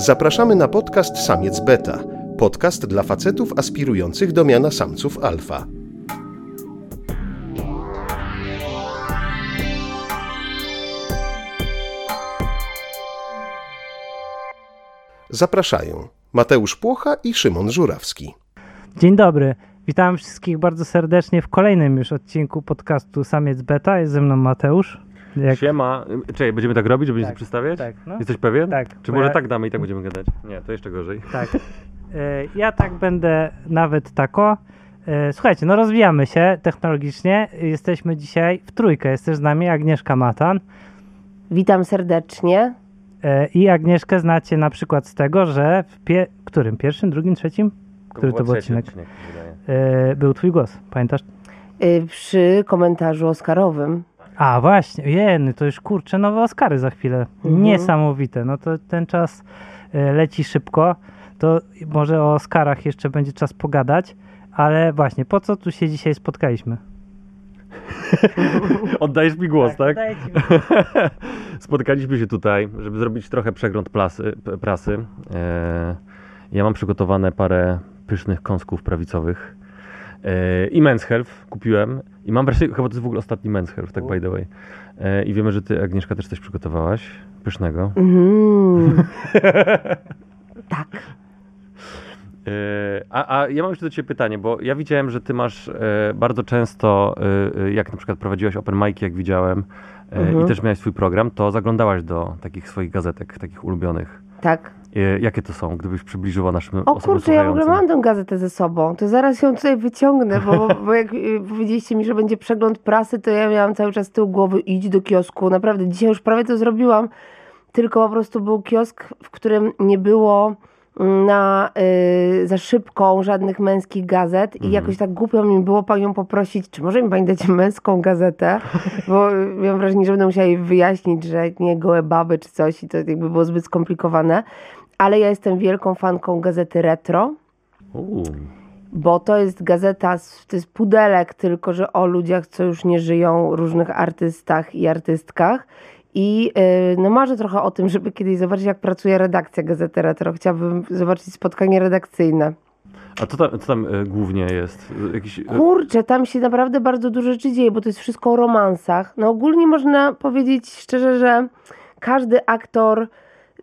Zapraszamy na podcast Samiec Beta. Podcast dla facetów aspirujących do miana samców alfa. Zapraszają Mateusz Płocha i Szymon Żurawski. Dzień dobry. Witam wszystkich bardzo serdecznie w kolejnym już odcinku podcastu Samiec Beta. Jest ze mną Mateusz. Jak... Siema. Czekaj, będziemy tak robić, żeby tak, się przedstawiać? Tak. No. Jesteś pewien? Tak. Czy może ja... tak damy i tak będziemy gadać? Nie, to jeszcze gorzej. Tak. E, ja tak będę nawet tako. E, słuchajcie, no rozwijamy się technologicznie. Jesteśmy dzisiaj w trójkę. Jest też z nami Agnieszka Matan. Witam serdecznie. E, I Agnieszkę znacie na przykład z tego, że w pie... którym? Pierwszym, drugim, trzecim? Który to, to był odcinek? odcinek był twój głos, pamiętasz? Przy komentarzu Oscarowym. A właśnie, jeny, to już kurczę, nowe Oscary za chwilę. Mhm. Niesamowite. No to ten czas e, leci szybko. To może o Oscarach jeszcze będzie czas pogadać, ale właśnie, po co tu się dzisiaj spotkaliśmy? Oddajesz mi głos, tak? tak? Spotkaliśmy się tutaj, żeby zrobić trochę przegląd plasy, prasy. E, ja mam przygotowane parę pysznych kąsków prawicowych. E, I Men's Health kupiłem. I mam wrażenie, chyba to jest w ogóle ostatni Men's Health, tak by the way. E, I wiemy, że ty, Agnieszka, też coś przygotowałaś pysznego. Mm. tak. E, a, a, ja mam jeszcze do Ciebie pytanie, bo ja widziałem, że Ty masz bardzo często, jak na przykład prowadziłaś open mic, jak widziałem, mhm. i też miałeś swój program, to zaglądałaś do takich swoich gazetek, takich ulubionych. Tak. E, jakie to są, gdybyś przybliżyła naszym o, osobom kurczę, ja w ogóle mam tę gazetę ze sobą, to zaraz ją tutaj wyciągnę, bo, bo jak y, powiedzieliście mi, że będzie przegląd prasy, to ja miałam cały czas tył głowy idź do kiosku, naprawdę, dzisiaj już prawie to zrobiłam, tylko po prostu był kiosk, w którym nie było na y, za szybką żadnych męskich gazet i mm. jakoś tak głupio mi było panią poprosić, czy może mi pani dać męską gazetę, bo miałam wrażenie, że będę musiała jej wyjaśnić, że nie gołe baby czy coś i to jakby było zbyt skomplikowane, ale ja jestem wielką fanką gazety Retro. Bo to jest gazeta, to jest pudelek, tylko że o ludziach, co już nie żyją, różnych artystach i artystkach. I yy, no marzę trochę o tym, żeby kiedyś zobaczyć, jak pracuje redakcja Gazety Retro. Chciałabym zobaczyć spotkanie redakcyjne. A co tam, co tam y, głównie jest? Jakiś... Y, Kurczę, tam się naprawdę bardzo dużo rzeczy dzieje, bo to jest wszystko o romansach. No ogólnie można powiedzieć szczerze, że każdy aktor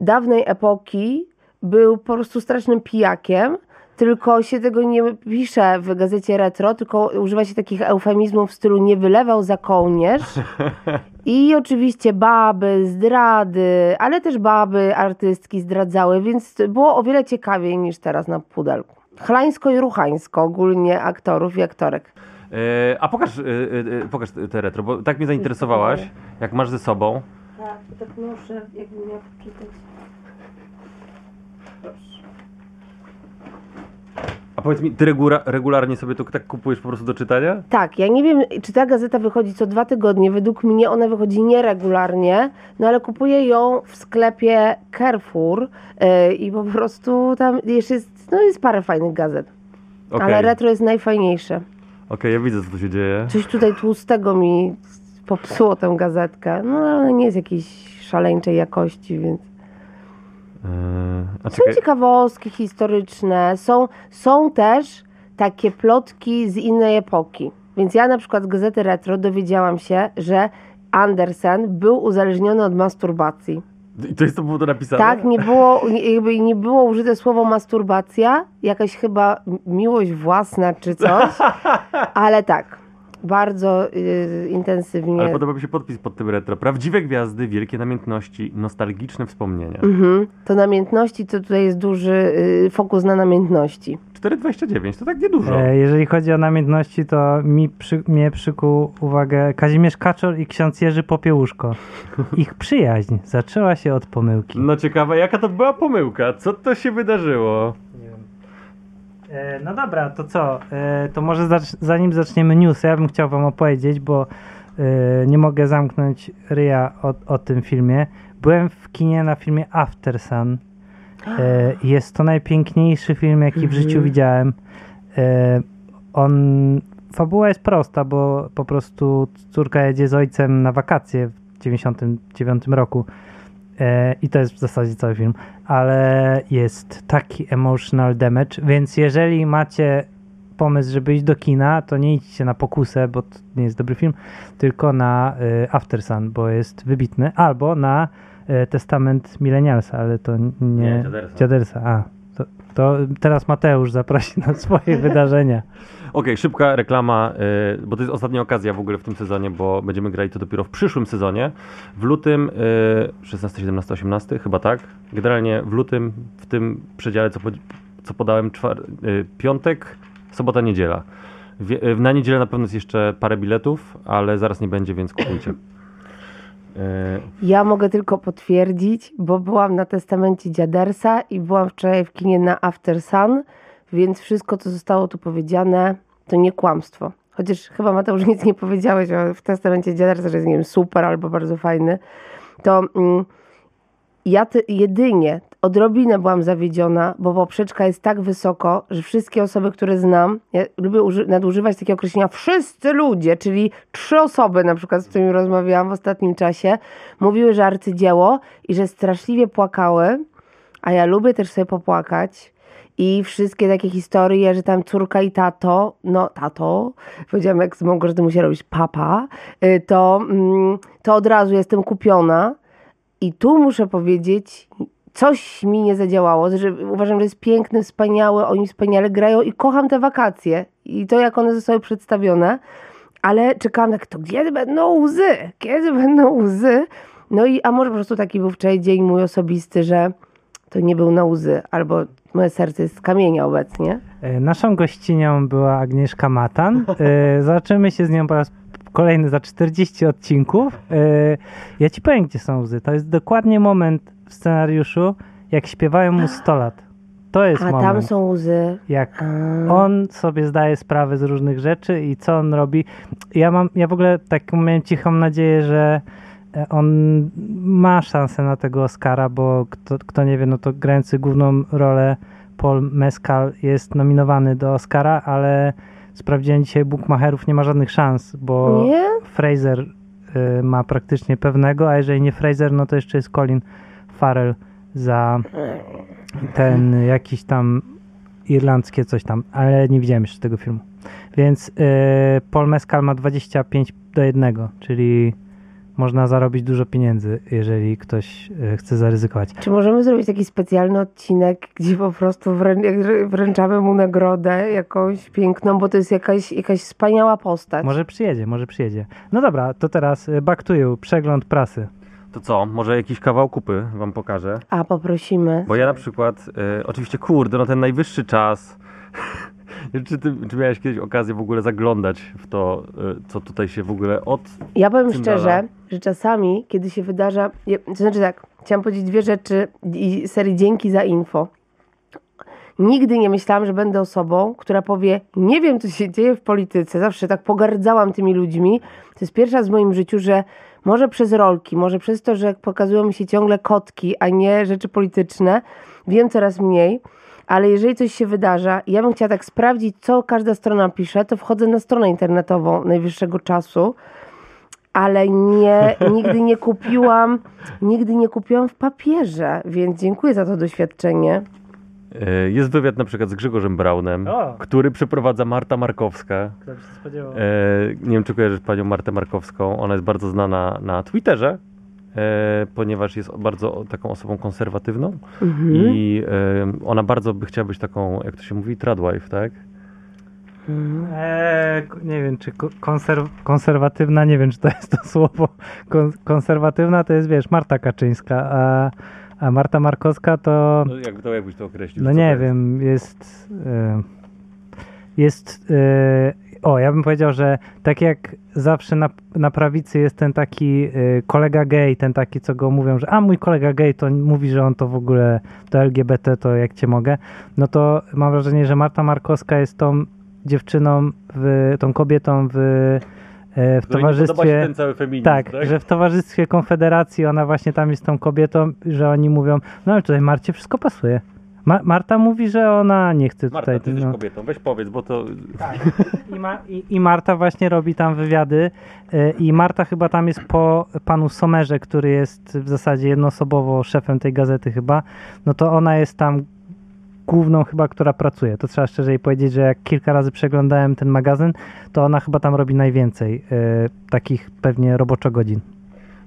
dawnej epoki był po prostu strasznym pijakiem, tylko się tego nie pisze w gazecie retro, tylko używa się takich eufemizmów w stylu nie wylewał za kołnierz. I oczywiście baby, zdrady, ale też baby, artystki zdradzały, więc było o wiele ciekawiej niż teraz na pudelku. Chlańsko i ruchańsko ogólnie aktorów i aktorek. E, a pokaż, e, e, pokaż te retro, bo tak mnie zainteresowałaś, jak masz ze sobą. Tak, tak muszę, jakbym miał przeczytać. A powiedz mi, ty regula regularnie sobie to tak kupujesz po prostu do czytania? Tak, ja nie wiem, czy ta gazeta wychodzi co dwa tygodnie. Według mnie ona wychodzi nieregularnie, no ale kupuję ją w sklepie Carrefour yy, i po prostu tam jeszcze jest, no jest parę fajnych gazet. Okay. Ale retro jest najfajniejsze. Okej, okay, ja widzę, co tu się dzieje. Coś tutaj tłustego mi popsuło tę gazetkę. No ale nie jest jakiejś szaleńczej jakości, więc... Yy, są ciekawostki historyczne, są, są też takie plotki z innej epoki. Więc ja na przykład z Gazety Retro dowiedziałam się, że Andersen był uzależniony od masturbacji. I to jest to było to napisane? Tak, nie było, jakby nie było użyte słowo masturbacja, jakaś chyba miłość własna czy coś, ale tak bardzo y, intensywnie. Ale podoba mi się podpis pod tym retro. Prawdziwe gwiazdy, wielkie namiętności, nostalgiczne wspomnienia. Mhm. To namiętności, to tutaj jest duży y, fokus na namiętności. 4,29 to tak niedużo. E, jeżeli chodzi o namiętności, to mi przy, mnie przykuł uwagę Kazimierz Kaczor i ksiądz Jerzy Popiełuszko. Ich przyjaźń zaczęła się od pomyłki. No ciekawe, jaka to była pomyłka? Co to się wydarzyło? E, no dobra, to co? E, to może zanim zaczniemy news, ja bym chciał wam opowiedzieć, bo e, nie mogę zamknąć ryja o, o tym filmie. Byłem w kinie na filmie After Sun. Jest to najpiękniejszy film, jaki w życiu mhm. widziałem. On, fabuła jest prosta, bo po prostu córka jedzie z ojcem na wakacje w 99 roku I to jest w zasadzie cały film, ale jest taki emotional damage, więc jeżeli macie pomysł, żeby iść do kina, to nie idźcie na pokusę, bo to nie jest dobry film, tylko na y, After Sun, bo jest wybitny, albo na y, Testament Millennialsa, ale to nie... Nie, Dziadersa. Dziadersa, a. To, to teraz Mateusz zaprosi na swoje wydarzenia. Okej, szybka reklama, y, bo to jest ostatnia okazja w ogóle w tym sezonie, bo będziemy grali to dopiero w przyszłym sezonie. W lutym, y, 16, 17, 18, chyba tak. Generalnie w lutym, w tym przedziale, co, co podałem, czwar, y, piątek, sobota, niedziela. Y, na niedzielę na pewno jest jeszcze parę biletów, ale zaraz nie będzie, więc kupujcie. Ja mogę tylko potwierdzić, bo byłam na testamencie Dziadersa i byłam wczoraj w kinie na After Sun, więc wszystko, co zostało tu powiedziane, to nie kłamstwo. Chociaż chyba Mateusz nic nie powiedziałeś o, w testamencie Dziadersa, że jest, nie wiem, super albo bardzo fajny. To mm, ja ty, jedynie odrobinę byłam zawiedziona, bo poprzeczka jest tak wysoko, że wszystkie osoby, które znam, ja lubię uży- nadużywać takiego określenia wszyscy ludzie, czyli trzy osoby na przykład, z którymi rozmawiałam w ostatnim czasie, mówiły, że arcydzieło i że straszliwie płakały, a ja lubię też sobie popłakać. I wszystkie takie historie, że tam córka i tato, no tato, powiedziałam jak z Małgorzaty musiała robić papa, y, to, mm, to od razu jestem kupiona. I tu muszę powiedzieć, coś mi nie zadziałało, że uważam, że jest piękny, wspaniały, oni wspaniale grają i kocham te wakacje i to, jak one zostały przedstawione, ale czekałam tak, to kiedy będą łzy? Kiedy będą łzy? No i, a może po prostu taki był wczoraj dzień mój osobisty, że to nie był na łzy, albo moje serce jest z kamienia obecnie. E, Naszą gościnią była Agnieszka Matan. E, Zobaczymy się z nią po raz kolejny za 40 odcinków. E, Ja ci powiem, gdzie są łzy. To jest dokładnie moment w scenariuszu, jak śpiewają mu 100 lat. To jest A moment, tam są łzy. jak A. on sobie zdaje sprawę z różnych rzeczy i co on robi. Ja mam, ja w ogóle taką miałem cichą nadzieję, że on ma szansę na tego Oscara, bo kto, kto nie wie, no to grający główną rolę Paul Mescal jest nominowany do Oscara, ale sprawdziłem dzisiaj Bookmacherów, nie ma żadnych szans, bo Nie? Fraser y, ma praktycznie pewnego, a jeżeli nie Fraser, no to jeszcze jest Colin Farrell za ten jakiś tam irlandzkie coś tam, ale nie widziałem jeszcze tego filmu. Więc y, Paul Mescal ma 25 do 1, czyli można zarobić dużo pieniędzy, jeżeli ktoś y, chce zaryzykować. Czy możemy zrobić taki specjalny odcinek, gdzie po prostu wrę- wręczamy mu nagrodę jakąś piękną, bo to jest jakaś, jakaś wspaniała postać. Może przyjedzie, może przyjedzie. No dobra, to teraz y, back to you, przegląd prasy. to co, może jakiś kawał kupy wam pokażę? A poprosimy. Bo ja na przykład, e, oczywiście, kurde, no ten najwyższy czas. Czy, ty, czy miałeś kiedyś okazję w ogóle zaglądać w to, e, co tutaj się w ogóle od. Ja powiem szczerze, że czasami, kiedy się wydarza. To znaczy tak, chciałam powiedzieć dwie rzeczy i serii dzięki za info. Nigdy nie myślałam, że będę osobą, która powie: Nie wiem, co się dzieje w polityce. Zawsze tak pogardzałam tymi ludźmi. To jest pierwsza w moim życiu, że może przez rolki, może przez to, że pokazują mi się ciągle kotki, a nie rzeczy polityczne, wiem coraz mniej. Ale jeżeli coś się wydarza, i ja bym chciała tak sprawdzić, co każda strona pisze, to wchodzę na stronę internetową najwyższego czasu ale nie, nigdy nie kupiłam, nigdy nie kupiłam w papierze, więc dziękuję za to doświadczenie. E, jest wywiad na przykład z Grzegorzem Braunem, O. który przeprowadza Marta Markowska. Kto by się spodziewał? E, nie wiem, czy kojarzysz panią Martę Markowską. Ona jest bardzo znana na Twitterze, ponieważ jest bardzo taką osobą konserwatywną Mhm. i e, ona bardzo by chciała być taką, jak to się mówi, tradwife, tak? Eee, nie wiem, czy ko- konserw- konserwatywna, nie wiem, czy to jest to słowo. Kon- konserwatywna to jest, wiesz, Marta Kaczyńska, a, a Marta Markowska to, No, jakby to, jakbyś to określił? no nie jest? wiem, jest, e, jest, e, o, ja bym powiedział, że tak jak zawsze na, na prawicy jest ten taki e, kolega gay, ten taki, co go mówią, że a mój kolega gay to mówi, że on to w ogóle, to LGBT, to jak cię mogę, no to mam wrażenie, że Marta Markowska jest tą dziewczyną, w, tą kobietą w, e, w towarzystwie. feminizm, Tak, tak? że w towarzystwie Konfederacji ona właśnie tam jest tą kobietą, że oni mówią, no ale tutaj Marcie wszystko pasuje. Ma Marta mówi, że ona nie chce Marta, tutaj. ty jesteś no. kobietą, weź powiedz, bo to... I, Ma i, I Marta właśnie robi tam wywiady y, i Marta chyba tam jest po panu Somerze, który jest w zasadzie jednoosobowo szefem tej gazety chyba, no to ona jest tam główną chyba, która pracuje. To trzeba szczerze jej powiedzieć, że jak kilka razy przeglądałem ten magazyn, to ona chyba tam robi najwięcej y, takich pewnie roboczo godzin.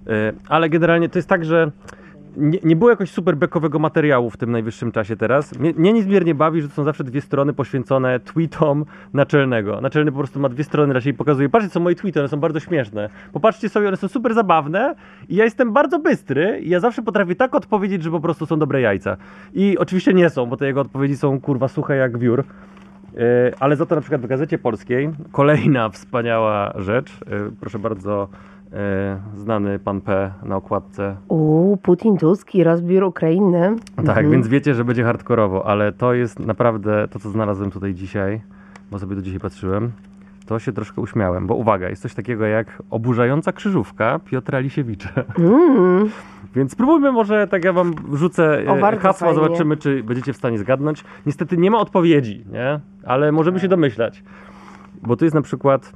E, Ale generalnie to jest tak, że nie, nie było jakoś super bekowego materiału w tym najwyższym czasie teraz. Mnie, mnie niezmiernie bawi, że to są zawsze dwie strony poświęcone tweetom naczelnego. Naczelny po prostu ma dwie strony, raczej pokazuje. Patrzcie, co moje tweety, one są bardzo śmieszne. Popatrzcie sobie, one są super zabawne i ja jestem bardzo bystry i ja zawsze potrafię tak odpowiedzieć, że po prostu są dobre jajca. I oczywiście nie są, bo te jego odpowiedzi są kurwa suche jak wiór. E, Ale za to na przykład w Gazecie Polskiej kolejna wspaniała rzecz. E, Proszę bardzo, znany pan P na okładce. Uuu, Putin, Tusk i rozbiór Ukrainy. Tak, Mhm. więc wiecie, że będzie hardkorowo, ale to jest naprawdę to, co znalazłem tutaj dzisiaj, bo sobie do dzisiaj patrzyłem. To się troszkę uśmiałem, bo uwaga, jest coś takiego jak oburzająca krzyżówka Piotra Lisiewicza. Mm. Więc spróbujmy może, tak ja wam rzucę O, e, bardzo hasła, fajnie. zobaczymy, czy będziecie w stanie zgadnąć. Niestety nie ma odpowiedzi, nie? Ale możemy się domyślać. Bo tu jest na przykład,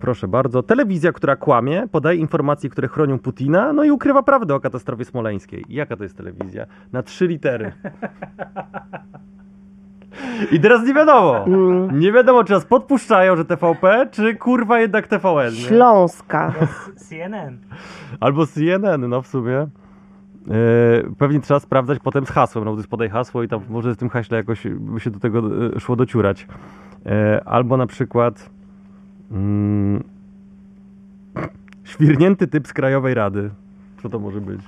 proszę bardzo, telewizja, która kłamie, podaje informacje, które chronią Putina, no i ukrywa prawdę o katastrofie smoleńskiej. Jaka to jest telewizja? Na trzy litery. I teraz nie wiadomo. Mm. Nie wiadomo, czy nas podpuszczają, że TVP, czy kurwa jednak TVN. Nie? Śląska. CNN. Albo CNN, no w sumie. E, pewnie trzeba sprawdzać potem z hasłem, no bo to jest podaj hasło i tam może z tym haśle jakoś by się do tego e, szło dociurać. E, albo na przykład mm, świrnięty typ z Krajowej Rady. Co to może być?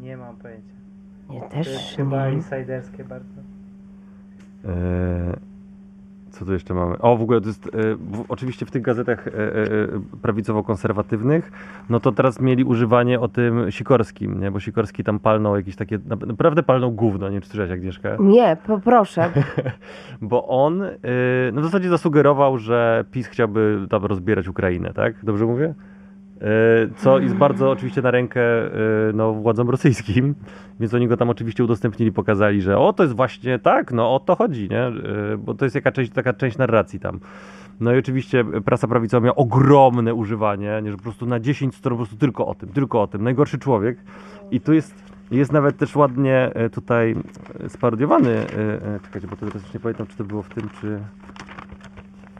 Nie mam pojęcia. Nie, To jest też chyba insiderskie bardzo. E, co tu jeszcze mamy? O, w ogóle to jest, e, w, oczywiście w tych gazetach e, e, e, prawicowo-konserwatywnych, no to teraz mieli używanie o tym Sikorskim, nie? Bo Sikorski tam palnął jakieś takie, na- naprawdę palnął gówno, nie wiem czy słyszałeś Agnieszka? Nie, poproszę. Bo on y, no w zasadzie zasugerował, że PiS chciałby tam rozbierać Ukrainę, tak? Dobrze mówię? Y, Co jest bardzo oczywiście na rękę y, no, władzom rosyjskim, więc oni go tam oczywiście udostępnili, pokazali, że o, to jest właśnie tak, no o to chodzi, nie? Y, Bo to jest jaka część, taka część narracji tam. No i oczywiście prasa prawicowa miała ogromne używanie, nie, że po prostu na 10 stron po prostu tylko o tym, tylko o tym. Najgorszy człowiek. I tu jest, jest nawet też ładnie e, tutaj e, sparodiowany, e, e, czekajcie, bo to teraz nie pamiętam, czy to było w tym, czy...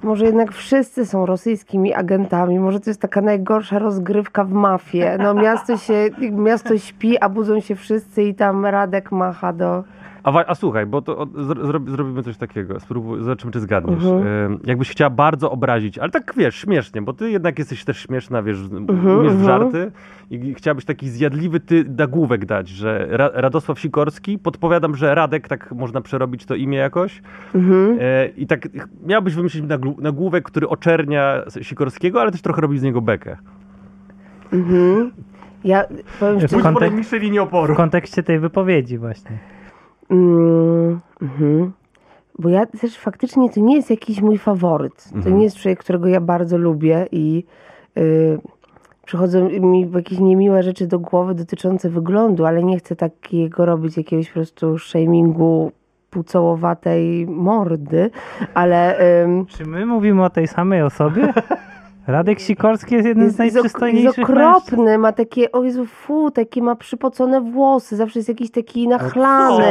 Może jednak wszyscy są rosyjskimi agentami. Może to jest taka najgorsza rozgrywka w mafię. No miasto się, miasto śpi, a budzą się wszyscy i tam Radek macha do... A, a słuchaj, bo to od- zro, zrobi- zrobimy coś takiego, spróbuj, zobaczymy, czy zgadniesz. Mhm. E, jakbyś chciała bardzo obrazić, ale tak wiesz, śmiesznie, bo ty jednak jesteś też śmieszna, wiesz, Mhm, umiesz w mhm. żarty i chciałabyś taki zjadliwy ty nagłówek dać, że Ra Radosław Sikorski, podpowiadam, że Radek, tak można przerobić to imię jakoś, Mhm. E, I tak miałbyś wymyślić nagłówek, który oczernia Sikorskiego, ale też trochę robi z niego bekę. Mhm. Ja powiem W kontek- linii oporu. W kontekście tej wypowiedzi właśnie. Mm, mhm. Bo ja też faktycznie to nie jest jakiś mój faworyt. To Mhm. nie jest człowiek, którego ja bardzo lubię i y, przychodzą mi jakieś niemiłe rzeczy do głowy dotyczące wyglądu, ale nie chcę takiego robić jakiegoś po prostu shamingu pucołowatej mordy, ale ym, Czy my mówimy o tej samej osobie? Radek Sikorski jest jeden z jest, jest, jest najprzystojniejszych mężczyzn. okropny, ma takie, o Jezu, fu, takie ma przypocone włosy, zawsze jest jakiś taki nachlany.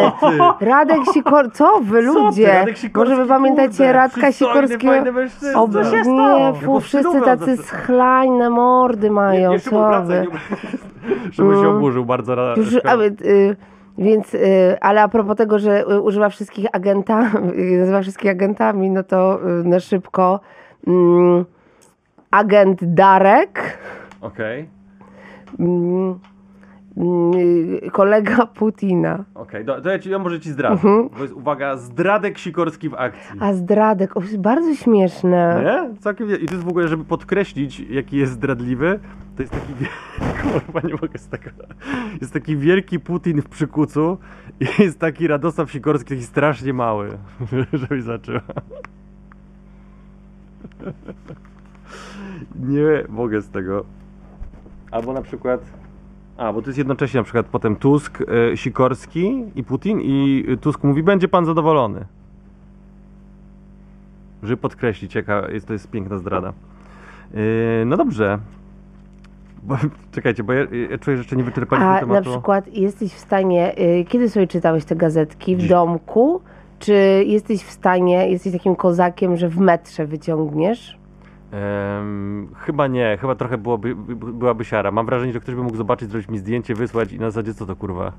Radek Sikor... Co wy ludzie? Sikorski, Może wy pamiętacie kurde, Radka Sikorskiego? O, Co się nie, stało? fu, wszyscy tacy schlańne mordy mają, Nie, mu co wy. nie- żeby się Mm. oburzył bardzo. Już, y, więc, y, ale a propos tego, że y, używa wszystkich agentami, y, nazywa wszystkich agentami, no to y, na szybko mm, agent Darek, Okej, mm, mm, kolega Putina. okej. Do- To ja, ci, ja może ci zdradzę. Mhm. To jest, uwaga, zdradek Sikorski w akcji. A zdradek, o, jest bardzo śmieszne. Nie? Całkiem, I to jest w ogóle, żeby podkreślić, jaki jest zdradliwy, to jest taki wie- kurwa, nie mogę z tego. Jest taki wielki Putin w przykucu i jest taki Radosław Sikorski, taki strasznie mały, żebyś zaczęła. Nie mogę z tego. Albo na przykład. A, bo to jest jednocześnie na przykład potem Tusk, e, Sikorski i Putin i Tusk mówi, będzie pan zadowolony. Żeby podkreślić, jaka jest, to jest piękna zdrada. Yy, no dobrze. Bo, czekajcie, bo ja, ja czuję, że jeszcze nie wyczerpaliśmy A tematu. na przykład jesteś w stanie, y, kiedy sobie czytałeś te gazetki? W Dziś. domku? Czy jesteś w stanie, jesteś takim kozakiem, że w metrze wyciągniesz? Em, chyba nie, chyba trochę byłoby, by, byłaby siara. Mam wrażenie, że ktoś by mógł zobaczyć, zrobić mi zdjęcie, wysłać i na zasadzie co to kurwa.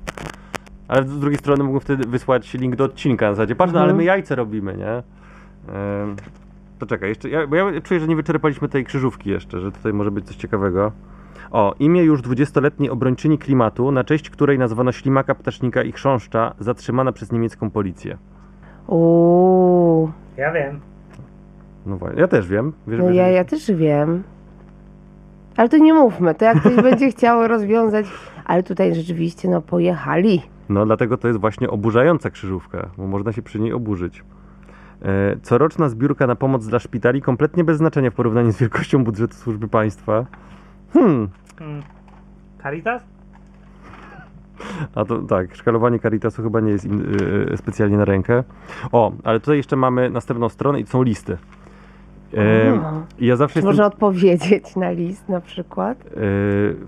Ale z drugiej strony mógłbym wtedy wysłać link do odcinka na zasadzie, patrz, no ale Mhm. my jajce robimy, nie? Em, to czekaj, jeszcze, ja, bo ja czuję, że nie wyczerpaliśmy tej krzyżówki jeszcze, że tutaj może być coś ciekawego. O, imię już 20-letniej obrończyni klimatu, na cześć której nazwano ślimaka, ptasznika i chrząszcza, zatrzymana przez niemiecką policję. Uuu, Ja wiem. No właśnie, ja też wiem. Wiesz, no wiesz, ja, ja też wiem. Ale to nie mówmy, to jak ktoś będzie chciał rozwiązać, ale tutaj rzeczywiście, no pojechali. No dlatego to jest właśnie oburzająca krzyżówka, bo można się przy niej oburzyć. E, Coroczna zbiórka na pomoc dla szpitali kompletnie bez znaczenia w porównaniu z wielkością budżetu służby państwa. Hmm, Hmm. Caritas? a to tak, szkalowanie Caritasu chyba nie jest im y, specjalnie na rękę. O, ale tutaj jeszcze mamy następną stronę i to są listy. E, ja zawsze jestem... można odpowiedzieć na list na przykład? e,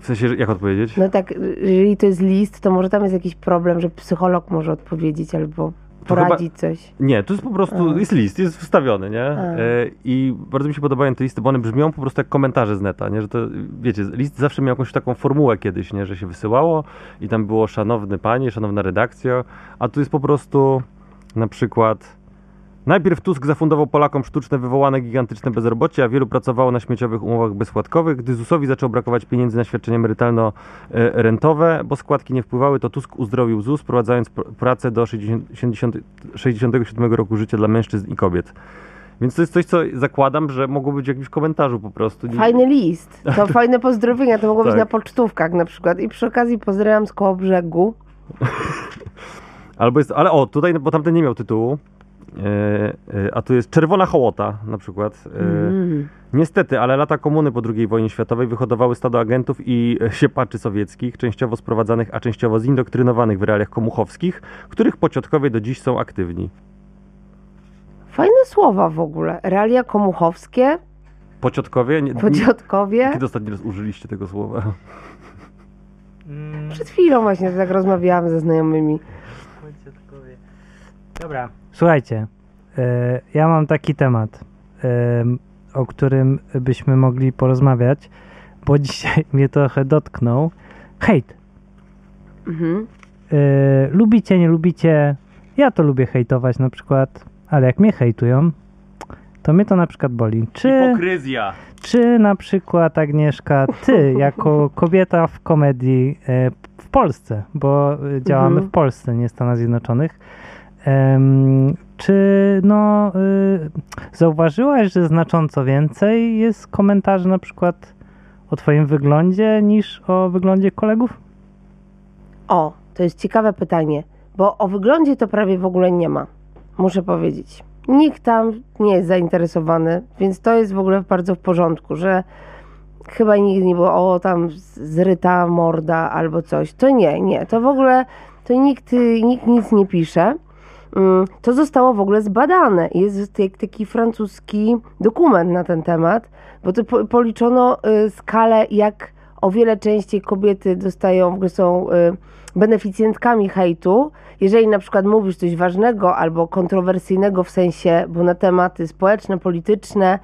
w sensie, jak odpowiedzieć? No tak, jeżeli to jest list, to może tam jest jakiś problem, że psycholog może odpowiedzieć albo To chyba- poradzić coś. Nie, to jest po prostu, A. jest list, jest wstawiony, nie? E, I bardzo mi się podobają te listy, bo one brzmią po prostu jak komentarze z neta, nie? Że to, wiecie, list zawsze miał jakąś taką formułę kiedyś, nie? Że się wysyłało i tam było szanowny panie, szanowna redakcja, a tu jest po prostu na przykład Najpierw Tusk zafundował Polakom sztuczne wywołane gigantyczne bezrobocie, a wielu pracowało na śmieciowych umowach bezskładkowych. Gdy ZUS-owi zaczął brakować pieniędzy na świadczenia emerytalno-rentowe, bo składki nie wpływały, to Tusk uzdrowił ZUS, wprowadzając pr- pracę do 60, 60, 67 roku życia dla mężczyzn i kobiet. Więc to jest coś, co zakładam, że mogło być w jakimś komentarzu po prostu. Fajny list. To fajne pozdrowienia, to mogło być Tak. na pocztówkach na przykład. I przy okazji pozdrawiam z koło brzegu. Albo jest, ale o, tutaj, bo tamten nie miał tytułu. E, e, a tu jest Czerwona Hołota na przykład. E, Mm. Niestety, ale lata komuny po II wojnie światowej wyhodowały stado agentów i siepaczy sowieckich, częściowo sprowadzanych, a częściowo zindoktrynowanych w realiach komuchowskich, których pociotkowie do dziś są aktywni. Fajne słowa w ogóle. Realia komuchowskie, Pociotkowie? Nie, nie, podziotkowie. kiedy ostatni raz użyliście tego słowa? Przed chwilą właśnie tak rozmawiałam ze znajomymi. Dziadkowie. Dobra, słuchajcie. e, ja mam taki temat, em, o którym byśmy mogli porozmawiać, bo dzisiaj mnie trochę dotknął. Hejt. Mhm. E, lubicie, nie lubicie? Ja to lubię hejtować na przykład, ale jak mnie hejtują, to mnie to na przykład boli. Czy, Hipokryzja! czy na przykład Agnieszka, ty jako kobieta w komedii e, w Polsce, bo e, działamy Mhm. w Polsce, nie Stanach Zjednoczonych, czy no y, zauważyłaś, że znacząco więcej jest komentarzy na przykład o twoim wyglądzie niż o wyglądzie kolegów? O, to jest ciekawe pytanie, bo o wyglądzie to prawie w ogóle nie ma. Muszę powiedzieć. Nikt tam nie jest zainteresowany, więc to jest w ogóle bardzo w porządku, że chyba nigdy nie było o tam zryta morda albo coś. To nie, nie. To w ogóle to nikt, nikt nic nie pisze. Mm, To zostało w ogóle zbadane. Jest taki francuski dokument na ten temat, bo to po- policzono y, skalę, jak o wiele częściej kobiety dostają, w ogóle są y, beneficjentkami hejtu. Jeżeli na przykład mówisz coś ważnego albo kontrowersyjnego w sensie, bo na tematy społeczne, polityczne,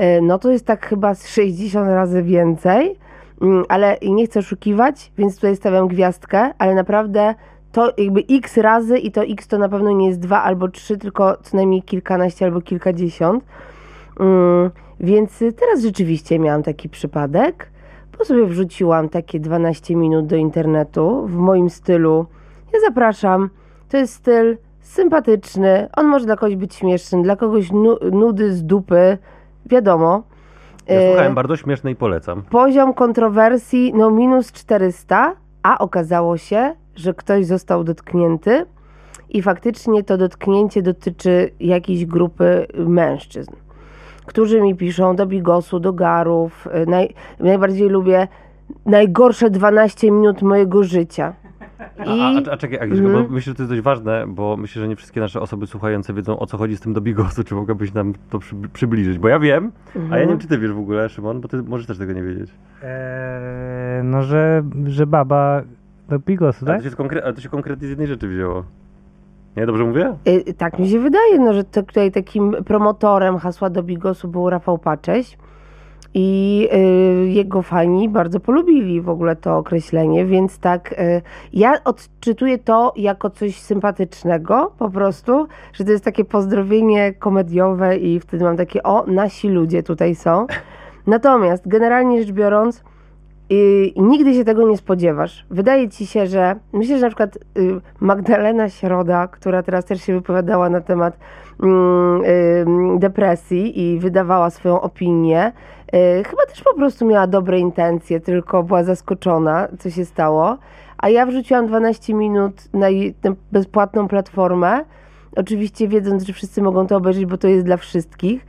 y, no to jest tak chyba z 60 razy więcej. Mm, Ale nie chcę oszukiwać, więc tutaj stawiam gwiazdkę, ale naprawdę to jakby x razy i to x to na pewno nie jest dwa albo trzy, tylko co najmniej kilkanaście albo kilkadziesiąt. Mm, więc teraz rzeczywiście miałam taki przypadek, bo sobie wrzuciłam takie 12 minut do internetu w moim stylu. Ja zapraszam. To jest styl sympatyczny. On może dla kogoś być śmieszny, dla kogoś nu- nudy z dupy. Wiadomo. Ja E, słuchałem bardzo śmieszne i polecam. Poziom kontrowersji no minus 400, a okazało się, że ktoś został dotknięty i faktycznie to dotknięcie dotyczy jakiejś grupy mężczyzn, którzy mi piszą do bigosu, do garów. Y, Naj, najbardziej lubię najgorsze 12 minut mojego życia. I... A, a, a czekaj, Agnieszka, Mhm. bo myślę, że to jest dość ważne, bo myślę, że nie wszystkie nasze osoby słuchające wiedzą, o co chodzi z tym do bigosu. Czy mogłabyś nam to przy, przybliżyć? Bo ja wiem, a Mhm. ja nie wiem, czy ty wiesz w ogóle, Szymon, bo ty możesz też tego nie wiedzieć. Eee, no, że, że baba do bigosu, Ale tak? to, się konkre- to się konkretnie z jednej rzeczy wzięło. Nie, dobrze mówię? Y, Tak mi się wydaje, no, że to tutaj takim promotorem hasła do Bigosu był Rafał Pacześ i y, jego fani bardzo polubili w ogóle to określenie, więc tak y, ja odczytuję to jako coś sympatycznego po prostu, że to jest takie pozdrowienie komediowe i wtedy mam takie o, nasi ludzie tutaj są. Natomiast generalnie rzecz biorąc, i nigdy się tego nie spodziewasz. Wydaje ci się, że myślę, że na przykład y, Magdalena Środa, która teraz też się wypowiadała na temat mm, y, depresji i wydawała swoją opinię, y, chyba też po prostu miała dobre intencje, tylko była zaskoczona, co się stało. A ja wrzuciłam 12 minut na, na bezpłatną platformę. Oczywiście wiedząc, że wszyscy mogą to obejrzeć, bo to jest dla wszystkich.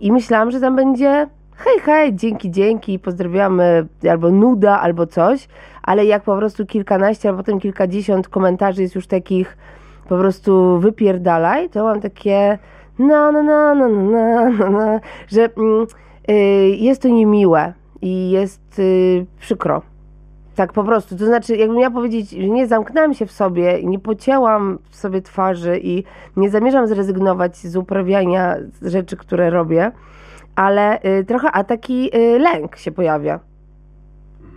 I myślałam, że tam będzie hej, hej, dzięki, dzięki, pozdrawiamy, albo nuda, albo coś, ale jak po prostu kilkanaście, a potem kilkadziesiąt komentarzy jest już takich po prostu wypierdalaj, to mam takie na na na na na na, na że mm, y, jest to niemiłe i jest y, przykro. Tak po prostu. To znaczy, jakbym miała powiedzieć, że nie zamknęłam się w sobie, nie pocięłam w sobie twarzy i nie zamierzam zrezygnować z uprawiania rzeczy, które robię, ale y, trochę, a taki y, lęk się pojawia.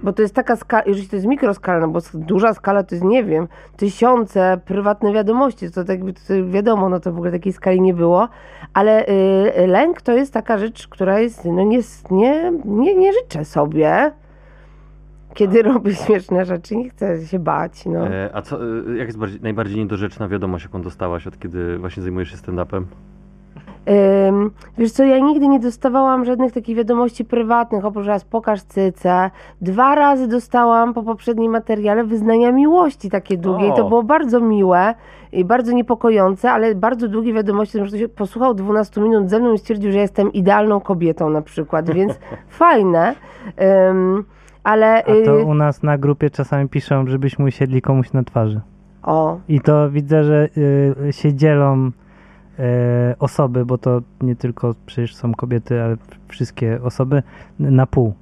Bo to jest taka skala, jeżeli to jest mikroskala, no bo duża skala to jest, nie wiem, tysiące prywatne wiadomości, to tak to wiadomo, no to w ogóle takiej skali nie było, ale y, lęk to jest taka rzecz, która jest, no nie, nie, nie, nie życzę sobie, kiedy robię śmieszne rzeczy, nie chcę się bać, no. E, a co, e, jak jest bardziej, najbardziej niedorzeczna wiadomość, jaką dostałaś, od kiedy właśnie zajmujesz się stand-upem? Wiesz co, ja nigdy nie dostawałam żadnych takich wiadomości prywatnych, oprócz raz pokaż cycę. Dwa razy dostałam po poprzednim materiale wyznania miłości takie długie i to O. było bardzo miłe i bardzo niepokojące, ale bardzo długie wiadomości, że ktoś posłuchał 12 minut ze mną i stwierdził, że jestem idealną kobietą na przykład, więc fajne. Ale... A to y, u nas na grupie czasami piszą, żebyśmy usiedli komuś na twarzy. o, I to widzę, że y, się dzielą osoby, bo to nie tylko przecież są kobiety, ale wszystkie osoby na pół.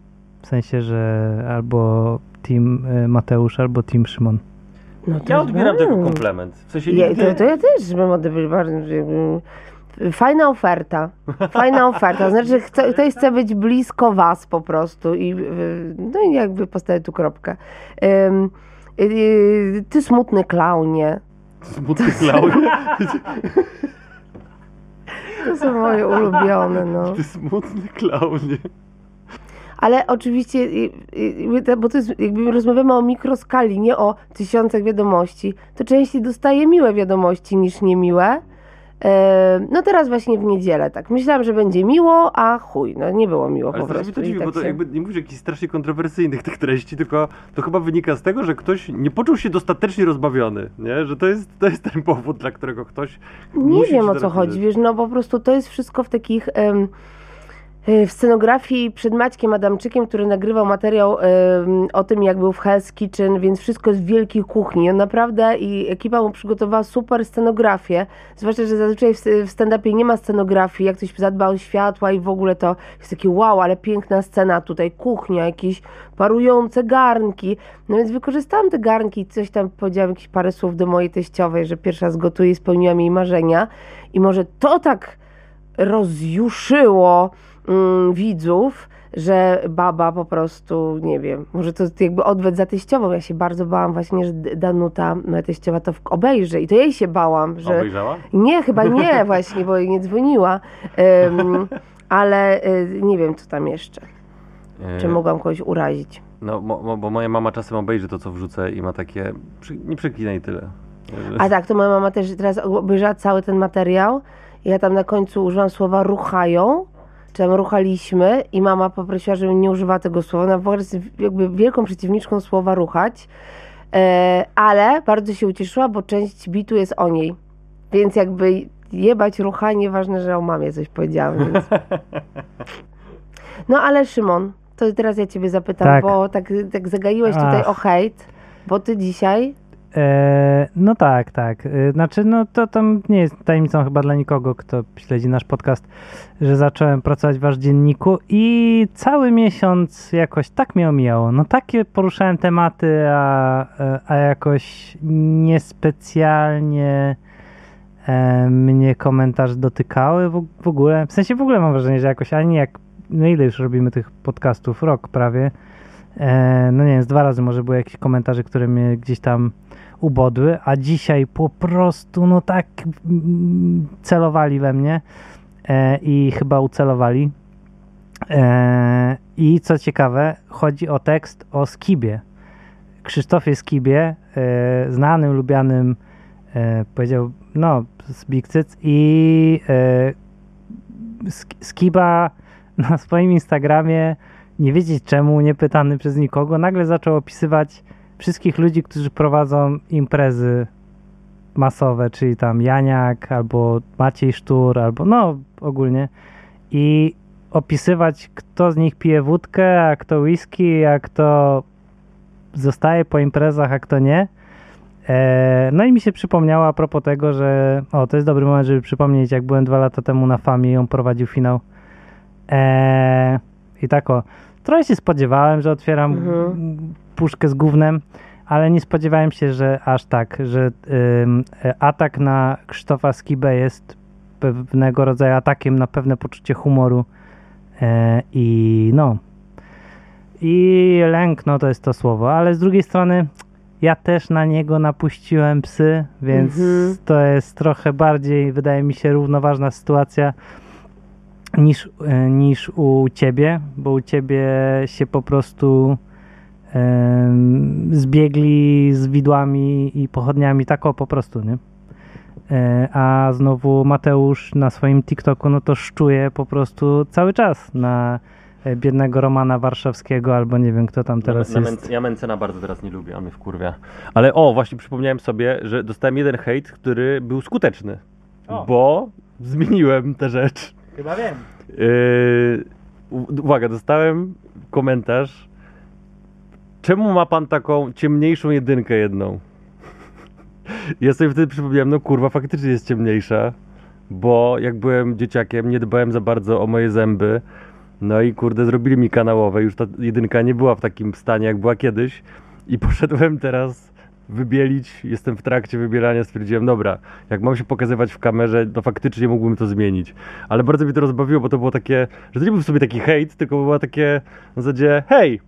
W sensie, że albo team y, Mateusz, albo team Szymon. no to Ja odbieram bardzo- komplement. W sensie Ja, nigdy... to, to ja też bym odebrał Fajna oferta. Fajna oferta. Znaczy, chce, ktoś chce być blisko was po prostu i no i jakby postawię tu kropkę. Y, ty smutny klaunie. Smutny klaun. To są moje ulubione, no. Ty smutny klaunie. Ale oczywiście, bo to jest, jakby rozmawiamy o mikroskali, nie o tysiącach wiadomości, to częściej dostaję miłe wiadomości niż niemiłe. E, No teraz właśnie w niedzielę, tak. Myślałam, że będzie miło, a chuj, no nie było miło Ale po to prostu. mnie to dziwi, tak bo to się- jakby nie mówisz jakichś strasznie kontrowersyjnych tych treści, tylko to chyba wynika z tego, że ktoś nie poczuł się dostatecznie rozbawiony, nie? Że to jest, to jest ten powód, dla którego ktoś Nie wiem o co chodzi, wiesz, no po prostu to jest wszystko w takich. y, w scenografii przed Maćkiem Adamczykiem, który nagrywał materiał em, o tym, jak był w Hell's Kitchen, więc wszystko jest w wielkiej kuchni. On naprawdę i ekipa mu przygotowała super scenografię. Zwłaszcza, że zazwyczaj w, stand-upie nie ma scenografii. Jak ktoś zadba o światła i w ogóle to jest takie wow, ale piękna scena tutaj, kuchnia, jakieś parujące garnki. No więc wykorzystałam te garnki i coś tam powiedziałam, jakieś parę słów do mojej teściowej, że pierwsza raz gotuję i spełniłam jej marzenia. I może to tak rozjuszyło mm, widzów, że baba po prostu, nie wiem, może to jakby odwet za teściową. Ja się bardzo bałam właśnie, że Danuta, moja teściowa, to obejrzy i to jej się bałam, że... Obejrzała? Nie, chyba nie właśnie, bo jej nie dzwoniła. Em, ale y, nie wiem, co tam jeszcze. E, Czy mogłam kogoś urazić. No, mo, bo moja mama czasem obejrzy to, co wrzucę i ma takie, przy, nie przeklinaj tyle. A tak, to moja mama też teraz obejrzała cały ten materiał. Ja tam na końcu użyłam słowa ruchają, tam ruchaliśmy i mama poprosiła, żebym nie używała tego słowa. Ona w ogóle jest jakby wielką przeciwniczką słowa ruchać, e, ale bardzo się ucieszyła, bo część bitu jest o niej. Więc jakby jebać ruchanie, ważne, że o mamie coś powiedziałem. Więc... No ale Szymon, to teraz ja ciebie zapytam, Tak. bo tak, tak zagaiłeś tutaj Ach. o hejt, bo ty dzisiaj no tak, tak. E, Znaczy, no to tam nie jest tajemnicą chyba dla nikogo, kto śledzi nasz podcast, że zacząłem pracować w Aż Dzienniku i cały miesiąc jakoś tak mnie omijało. No takie poruszałem tematy, a, e, a jakoś niespecjalnie e, mnie komentarze dotykały w, ogóle. W sensie w ogóle mam wrażenie, że jakoś ani jak, no ile już robimy tych podcastów? Rok prawie. E, no nie wiem, dwa razy może były jakieś komentarze, które mnie gdzieś tam ubodły, a dzisiaj po prostu no tak mm, celowali we mnie e, i chyba ucelowali. E, I co ciekawe, chodzi o tekst o Skibie. Krzysztofie Skibie, e, znanym, lubianym, e, powiedział, no, z Big Cyc i e, Sk- Skiba na swoim Instagramie, nie wiedzieć czemu, niepytany przez nikogo, nagle zaczął opisywać wszystkich ludzi, którzy prowadzą imprezy masowe, czyli tam Janiak, albo Maciej Sztur, albo no ogólnie i opisywać, kto z nich pije wódkę, a kto whisky, a kto zostaje po imprezach, a kto nie. E, no i mi się przypomniało a propos tego, że o, to jest dobry moment, żeby przypomnieć, jak byłem dwa lata temu na Famie i on prowadził finał. E, I tak o, trochę się spodziewałem, że otwieram Mhm. puszkę z gównem, ale nie spodziewałem się, że aż tak, że e, atak na Krzysztofa Skibę jest pewnego rodzaju atakiem na pewne poczucie humoru e, i no i lęk, no to jest to słowo, ale z drugiej strony ja też na niego napuściłem psy, więc Mhm. to jest trochę bardziej, wydaje mi się, równoważna sytuacja niż, e, niż u ciebie, bo u ciebie się po prostu zbiegli z widłami i pochodniami, tak o po prostu, nie? E, A znowu Mateusz na swoim TikToku, no to szczuje po prostu cały czas na e, biednego Romana Warszawskiego, albo nie wiem kto tam teraz na, na jest. Ja Mencena bardzo teraz nie lubię, on mnie wkurwia. Ale o, właśnie przypomniałem sobie, że dostałem jeden hejt, który był skuteczny. O. Bo zmieniłem tę rzecz. Chyba wiem. Yy, uwaga, dostałem komentarz. Czemu ma pan taką ciemniejszą jedynkę jedną? Ja sobie wtedy przypomniałem, no kurwa, faktycznie jest ciemniejsza, bo jak byłem dzieciakiem, nie dbałem za bardzo o moje zęby. No i kurde, zrobili mi kanałowe. Już ta jedynka nie była w takim stanie, jak była kiedyś. I poszedłem teraz wybielić. Jestem w trakcie wybielania. Stwierdziłem, dobra, jak mam się pokazywać w kamerze, to faktycznie mógłbym to zmienić. Ale bardzo mnie to rozbawiło, bo to było takie, że to nie był w sobie taki hejt, tylko było takie na zasadzie, hej,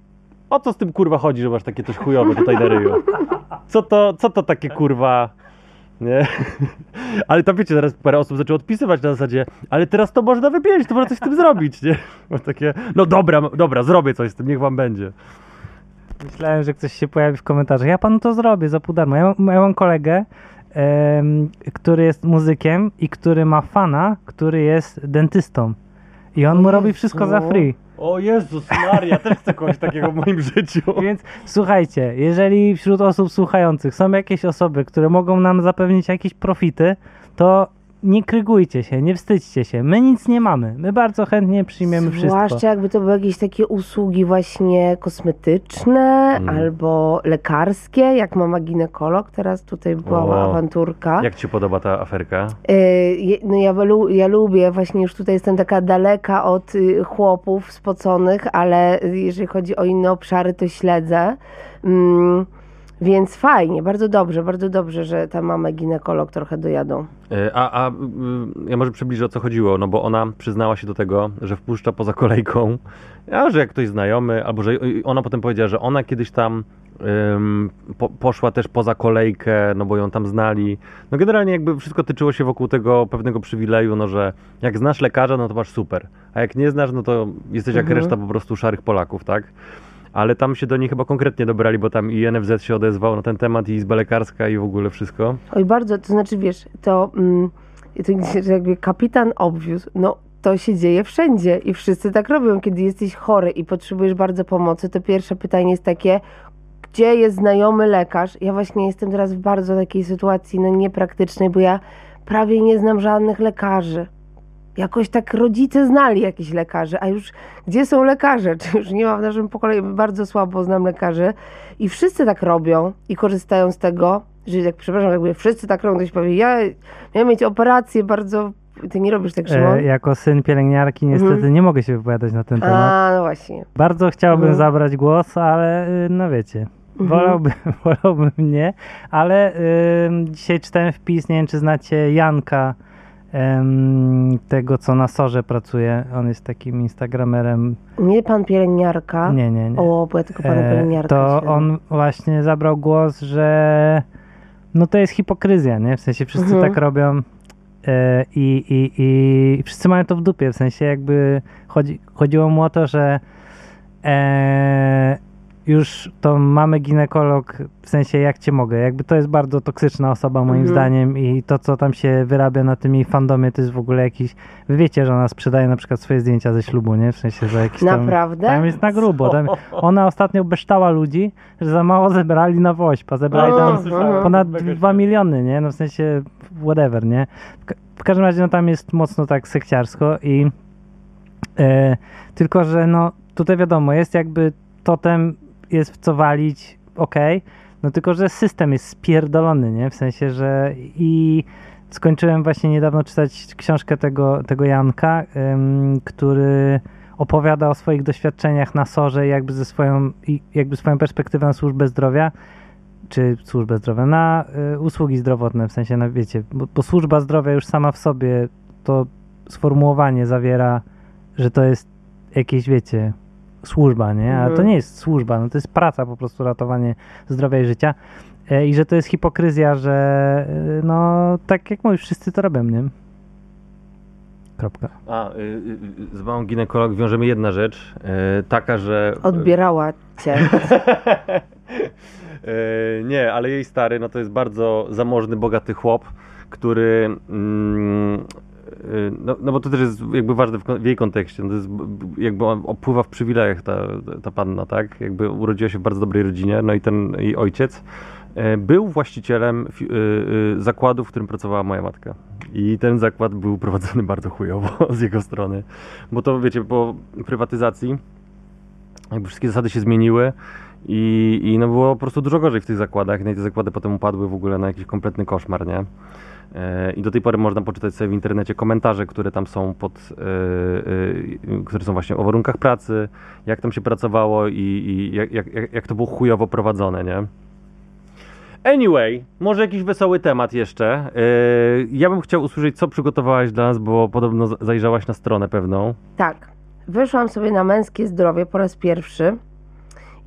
o co z tym kurwa chodzi, że masz takie coś chujowe tutaj na ryju? Co to, co to takie kurwa... Nie? Ale tam wiecie, teraz parę osób zaczęło odpisywać na zasadzie, ale teraz to można wybielić, to można coś z tym zrobić, nie? Bo takie, no dobra, dobra, zrobię coś z tym, niech wam będzie. Myślałem, że ktoś się pojawi w komentarzach. Ja panu to zrobię za pół darmo. Ja, mam- ja mam kolegę, który jest muzykiem i który ma fana, który jest dentystą. I on mu robi wszystko za free. O Jezus Maria, też chcę kogoś takiego w moim życiu. Więc słuchajcie, jeżeli wśród osób słuchających są jakieś osoby, które mogą nam zapewnić jakieś profity, to nie krygujcie się, nie wstydźcie się. My nic nie mamy. My bardzo chętnie przyjmiemy wszystko. Zwłaszcza jakby to były jakieś takie usługi właśnie kosmetyczne Mm. albo lekarskie, jak mama ginekolog, teraz tutaj była O. awanturka. Jak ci podoba ta aferka? Y, je- No ja, ja lubię, właśnie już tutaj jestem taka daleka od y, chłopów spoconych, ale jeżeli chodzi o inne obszary, to śledzę. Mm, więc fajnie, bardzo dobrze, bardzo dobrze, że ta mama ginekolog trochę dojadą. E, A, a y, ja może przybliżę o co chodziło, no bo ona przyznała się do tego, że wpuszcza poza kolejką, a że jak ktoś znajomy, albo że y, ona potem powiedziała, że ona kiedyś tam ym, po, poszła też poza kolejkę, no bo ją tam znali. No generalnie jakby wszystko tyczyło się wokół tego pewnego przywileju, no że jak znasz lekarza, no to masz super, a jak nie znasz, no to jesteś jak Mhm. reszta po prostu szarych Polaków, tak? Ale tam się do niej chyba konkretnie dobrali, bo tam i NFZ się odezwał na ten temat, i Izba Lekarska, i w ogóle wszystko. Oj, bardzo, to znaczy wiesz, to, mm, to jakby kapitan obwiózł, no to się dzieje wszędzie i wszyscy tak robią. Kiedy jesteś chory i potrzebujesz bardzo pomocy, to pierwsze pytanie jest takie, gdzie jest znajomy lekarz? Ja właśnie jestem teraz w bardzo takiej sytuacji, no niepraktycznej, bo ja prawie nie znam żadnych lekarzy. Jakoś tak rodzice znali jakichś lekarzy, a już gdzie są lekarze? Czy już nie ma w naszym pokoleniu? Bardzo słabo znam lekarzy i wszyscy tak robią i korzystają z tego, że jak, przepraszam, jakby wszyscy tak robią, ktoś powie, ja miałem mieć operację bardzo... Ty nie robisz tak, Szymon? E, jako syn pielęgniarki niestety Mhm. nie mogę się wypowiadać na ten temat. A, no właśnie. Bardzo chciałbym Mhm. zabrać głos, ale y, no wiecie, Mhm. wolałbym, wolałbym nie, ale y, dzisiaj czytałem wpis, nie wiem czy znacie Janka, tego co na Sorze pracuje, on jest takim instagramerem, Nie pan pielęgniarka. nie, nie, nie. O, bo ja tylko pana E, pielęgniarka. to śledzę. on właśnie zabrał głos, że no to jest hipokryzja, nie? W sensie wszyscy Mhm. tak robią e, i, i, i wszyscy mają to w dupie, w sensie jakby chodzi, chodziło mu o to, że e, już to mamy ginekolog, w sensie jak cię mogę, jakby to jest bardzo toksyczna osoba moim Mhm. zdaniem i to co tam się wyrabia na tym jej fandomie to jest w ogóle jakiś, wy wiecie, że ona sprzedaje na przykład swoje zdjęcia ze ślubu, nie? W sensie, że jakiś tam... Naprawdę? Tam jest na grubo. Tam, ona ostatnio beształa ludzi, że za mało zebrali na woźpa. Zebrali tam ponad 2 miliony, nie? No w sensie whatever, nie? W każdym razie no tam jest mocno tak sekciarsko i e, tylko, że no tutaj wiadomo, jest jakby totem jest w co walić, okej, no tylko, że system jest spierdolony, nie? W sensie, że i skończyłem właśnie niedawno czytać książkę tego, tego Janka, ym, który opowiada o swoich doświadczeniach na sorze jakby ze swoją, jakby swoją perspektywę na służbę zdrowia, czy służbę zdrowia, na y, usługi zdrowotne, w sensie, na, wiecie, bo, bo służba zdrowia już sama w sobie to sformułowanie zawiera, że to jest jakieś, wiecie, służba, nie? A to Mhm. nie jest służba, no to jest praca po prostu, ratowanie zdrowia i życia. E, I że to jest hipokryzja, że e, no tak jak mówisz, wszyscy to robią, nie? Kropka. A, y, y, z małą ginekolog wiążemy jedna rzecz, y, taka, że... Odbierała cię. Nie, ale jej stary, no to jest bardzo zamożny, bogaty chłop, który. Mm, no, no bo to też jest jakby ważne w, w jej kontekście. No to jest jakby opływa w przywilejach ta, ta panna, tak? Jakby urodziła się w bardzo dobrej rodzinie, no i ten jej ojciec e, był właścicielem y, y, zakładu, w którym pracowała moja matka. I ten zakład był prowadzony bardzo chujowo z jego strony. Bo to wiecie, po prywatyzacji jakby wszystkie zasady się zmieniły i, i no było po prostu dużo gorzej w tych zakładach. No i te zakłady potem upadły w ogóle na jakiś kompletny koszmar, nie? E, I do tej pory można poczytać sobie w internecie komentarze, które tam są pod, e, e, które są właśnie o warunkach pracy, jak tam się pracowało i, i jak, jak, jak- to było chujowo prowadzone, nie? Anyway, może jakiś wesoły temat jeszcze. Ja bym chciał usłyszeć, co przygotowałaś dla nas, bo podobno zajrzałaś na stronę pewną. Tak. Wyszłam sobie na męskie zdrowie po raz pierwszy.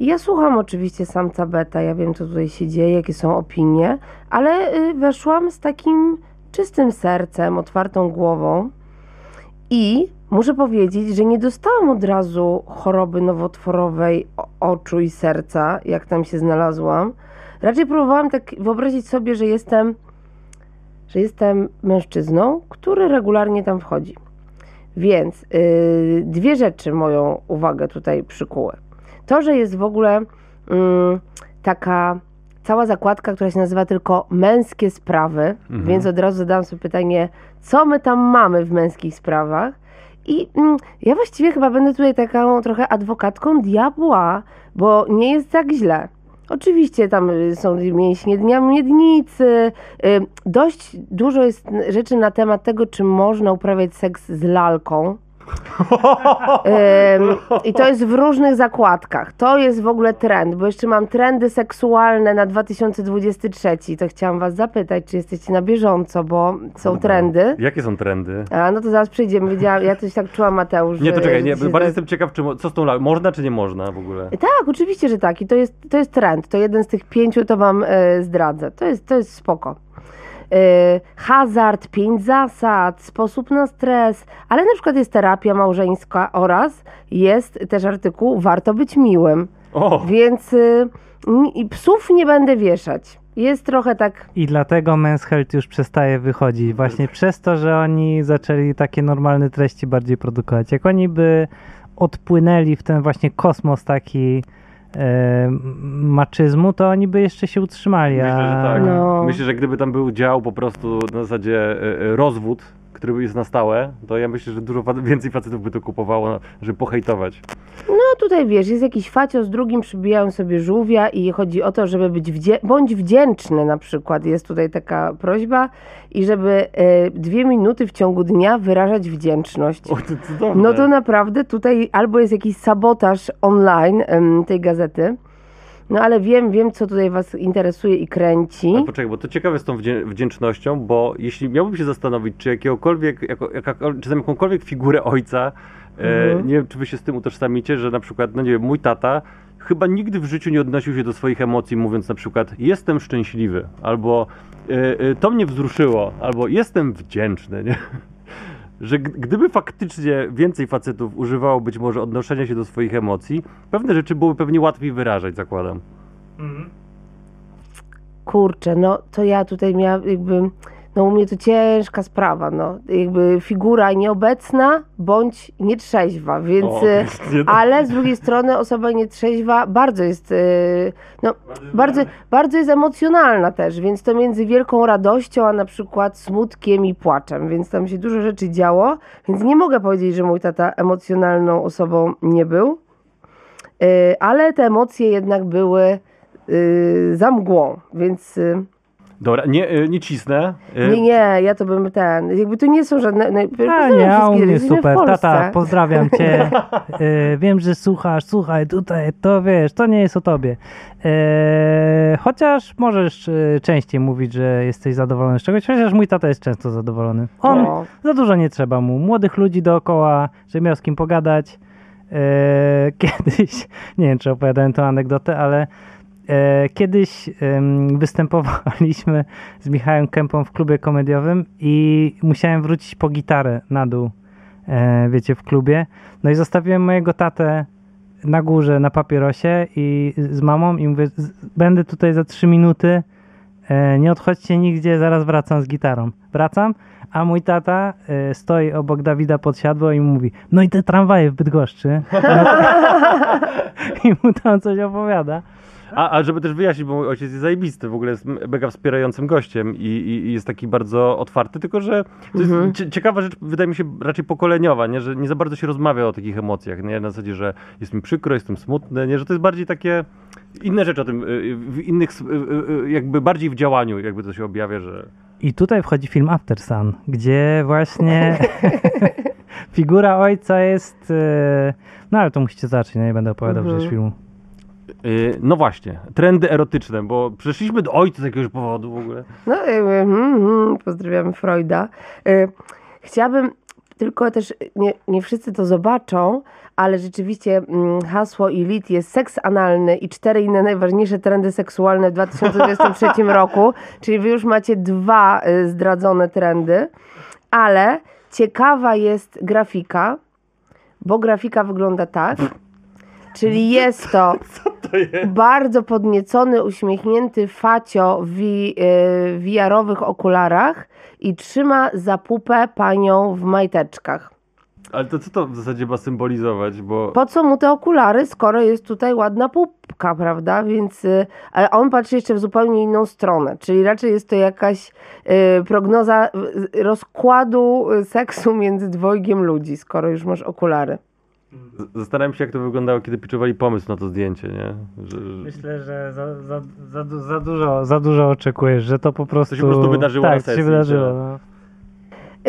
Ja słucham oczywiście samca beta, ja wiem co tutaj się dzieje, jakie są opinie, ale y, weszłam z takim czystym sercem, otwartą głową i muszę powiedzieć, że nie dostałam od razu choroby nowotworowej oczu i serca, jak tam się znalazłam. Raczej próbowałam tak wyobrazić sobie, że jestem, że jestem mężczyzną, który regularnie tam wchodzi. Więc yy, dwie rzeczy moją uwagę tutaj przykuły. To, że jest w ogóle mm, taka cała zakładka, która się nazywa tylko męskie sprawy, Mhm. więc od razu zadałam sobie pytanie, co my tam mamy w męskich sprawach. I mm, ja właściwie chyba będę tutaj taką trochę adwokatką diabła, bo nie jest tak źle. Oczywiście tam y, są mięśnie dnia miednicy. y, Dość dużo jest rzeczy na temat tego, czy można uprawiać seks z lalką. I to jest w różnych zakładkach. To jest w ogóle trend, bo jeszcze mam trendy seksualne na 2023. To chciałam was zapytać, czy jesteście na bieżąco, bo są trendy. Jakie są trendy? A, no to zaraz. Wiedziałam, ja coś tak czułam, Mateusz. Nie, to czekaj, nie, za- jestem ciekaw, czy, co z tą lalką, można czy nie można w ogóle? Tak, oczywiście, że tak. I to jest, to jest trend. To jeden z tych pięciu, to wam e, zdradzę. To jest, to jest spoko. E, hazard, pięć zasad, sposób na stres, ale na przykład jest terapia małżeńska oraz jest też artykuł Warto być miłym. O! Więc y, psów nie będę wieszać. Jest trochę tak. I dlatego Men's Health już przestaje wychodzić. Właśnie przez to, że oni zaczęli takie normalne treści bardziej produkować. Jak oni by odpłynęli w ten właśnie kosmos taki maczyzmu, to oni by jeszcze się utrzymali. Myślę, że a- tak. No. Myślę, że gdyby tam był dział po prostu na zasadzie e, e, rozwód, który jest na stałe, to ja myślę, że dużo więcej facetów by to kupowało, żeby pohejtować. No tutaj wiesz, jest jakiś facio z drugim, przybijają sobie żółwia i chodzi o to, żeby być wdzie- bądź wdzięczny na przykład. Jest tutaj taka prośba i żeby e, dwie minuty w ciągu dnia wyrażać wdzięczność. O, to cudowne. No to naprawdę tutaj albo jest jakiś sabotaż online tej gazety, no ale wiem, wiem co tutaj was interesuje i kręci. Ale poczekaj, bo to ciekawe z tą wdzię- wdzięcznością, bo jeśli miałbym się zastanowić, czy jakiegokolwiek, jako, czy tam jakąkolwiek figurę ojca, e, Mhm. nie wiem, czy wy się z tym utożsamicie, że na przykład, no nie wiem, mój tata chyba nigdy w życiu nie odnosił się do swoich emocji, mówiąc na przykład jestem szczęśliwy, albo e, e, to mnie wzruszyło, albo jestem wdzięczny, nie? Że gdyby faktycznie więcej facetów używało być może odnoszenia się do swoich emocji, pewne rzeczy byłyby pewnie łatwiej wyrażać, zakładam. Kurczę, no to ja tutaj miałam jakby, no u mnie to ciężka sprawa, no jakby figura nieobecna bądź nietrzeźwa, więc, O, Krystian. ale z drugiej strony osoba nietrzeźwa bardzo jest, e, no bardzo, bardzo jest emocjonalna też, więc to między wielką radością, a na przykład smutkiem i płaczem, więc tam się dużo rzeczy działo, więc nie mogę powiedzieć, że mój tata emocjonalną osobą nie był, e, ale te emocje jednak były za mgłą, więc Dobra, nie, y, nie cisnę. Y, nie, nie, ja to bym ten, jakby tu nie są żadne, no, A pozdrawiam nie, a u mnie super. Tata, pozdrawiam cię. E, wiem, że słuchasz, słuchaj, tutaj, to wiesz, to nie jest o tobie. E, chociaż możesz e, częściej mówić, że jesteś zadowolony z czegoś, chociaż mój tata jest często zadowolony. On, No. za dużo nie trzeba mu. Młodych ludzi dookoła, żeby miał z kim pogadać. E, kiedyś, nie wiem, czy opowiadałem tę anegdotę, ale kiedyś em, występowaliśmy z Michałem Kępą w klubie komediowym i musiałem wrócić po gitarę na dół, e, wiecie, w klubie. No i zostawiłem mojego tatę na górze na papierosie i z mamą i mówię, "Z- będę tutaj za trzy minuty, e, nie odchodźcie nigdzie, zaraz wracam z gitarą. Wracam, a mój tata e, stoi obok Dawida pod siadło i mówi, no i te tramwaje w Bydgoszczy. I mu tam coś opowiada. A, a żeby też wyjaśnić, bo mój ojciec jest zajebisty, w ogóle jest mega wspierającym gościem i, i, i jest taki bardzo otwarty, tylko że to jest Mhm. cie, ciekawa rzecz, wydaje mi się raczej pokoleniowa, nie? że nie za bardzo się rozmawia o takich emocjach, nie? na zasadzie, że jest mi przykro, jestem smutny, nie? że to jest bardziej takie inne rzeczy o tym, y, w innych, y, y, jakby bardziej w działaniu, jakby to się objawia, że... I tutaj wchodzi film After Sun, gdzie właśnie figura ojca jest. No ale to musicie zacząć, no nie będę opowiadał Mhm. przecież filmu. Y, No właśnie, trendy erotyczne, bo przeszliśmy do ojca z jakiegoś powodu w ogóle. No, y, hmm, hmm, pozdrawiamy Freuda. Y, Chciałabym, tylko też nie, nie wszyscy to zobaczą, ale rzeczywiście mm, hasło Elite jest seks analny i cztery inne najważniejsze trendy seksualne w 2023 roku, czyli wy już macie dwa y, zdradzone trendy, ale ciekawa jest grafika, bo grafika wygląda tak, czyli jest to To jest... bardzo podniecony, uśmiechnięty facio w wi- y, VR-owych okularach i trzyma za pupę panią w majteczkach. Ale to co to w zasadzie ma symbolizować, bo... Po co mu te okulary, skoro jest tutaj ładna pupka, prawda? Więc y, ale on patrzy jeszcze w zupełnie inną stronę, czyli raczej jest to jakaś y, prognoza y, rozkładu seksu między dwojgiem ludzi, skoro już masz okulary. Zastanawiam się, jak to wyglądało, kiedy piczowali pomysł na to zdjęcie, nie? Że, że... Myślę, że za, za, za, za, dużo, za dużo oczekujesz, że to po prostu. się po prostu wydarzyło tak, na to się sesji, wydarzyło. No.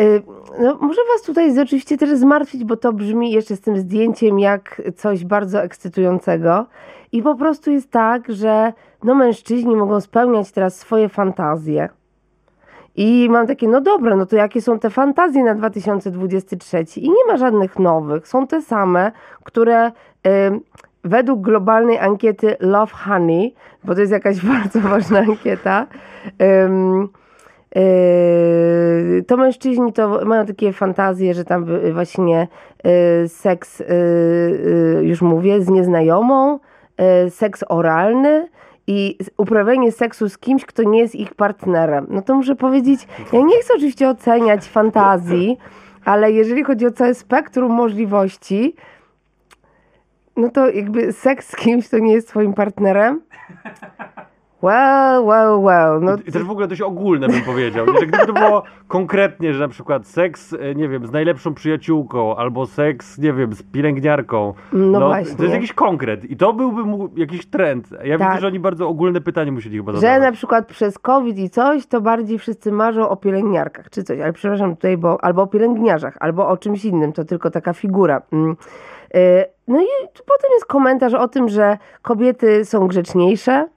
Y, No, może was tutaj oczywiście też zmartwić, bo to brzmi jeszcze z tym zdjęciem jak coś bardzo ekscytującego. I po prostu jest tak, że no, mężczyźni mogą spełniać teraz swoje fantazje. I mam takie, no dobra, no to jakie są te fantazje na 2023? I nie ma żadnych nowych. Są te same, które y, według globalnej ankiety Love Honey, bo to jest jakaś bardzo ważna ankieta, ym, Yy, to mężczyźni to mają takie fantazje, że tam y, właśnie y, seks, y, y, już mówię, z nieznajomą, y, seks oralny i uprawianie seksu z kimś, kto nie jest ich partnerem. No to muszę powiedzieć, ja nie chcę oczywiście oceniać fantazji, ale jeżeli chodzi o całe spektrum możliwości, no to jakby seks z kimś, kto nie jest swoim partnerem, Well, well, well. No, I też w ogóle dość ogólne bym powiedział, nie? że gdyby to było konkretnie, że na przykład seks, e, nie wiem, z najlepszą przyjaciółką, albo seks, nie wiem, z pielęgniarką. No To właśnie. jest jakiś konkret i to byłby mu jakiś trend. Ja Tak. widzę, że oni bardzo ogólne pytanie musieli chyba że zadawać. na przykład przez COVID i coś, to bardziej wszyscy marzą o pielęgniarkach czy coś, ale przepraszam tutaj, bo albo o pielęgniarzach, albo o czymś innym, to tylko taka figura. Mm. Y, No i potem jest komentarz o tym, że kobiety są grzeczniejsze,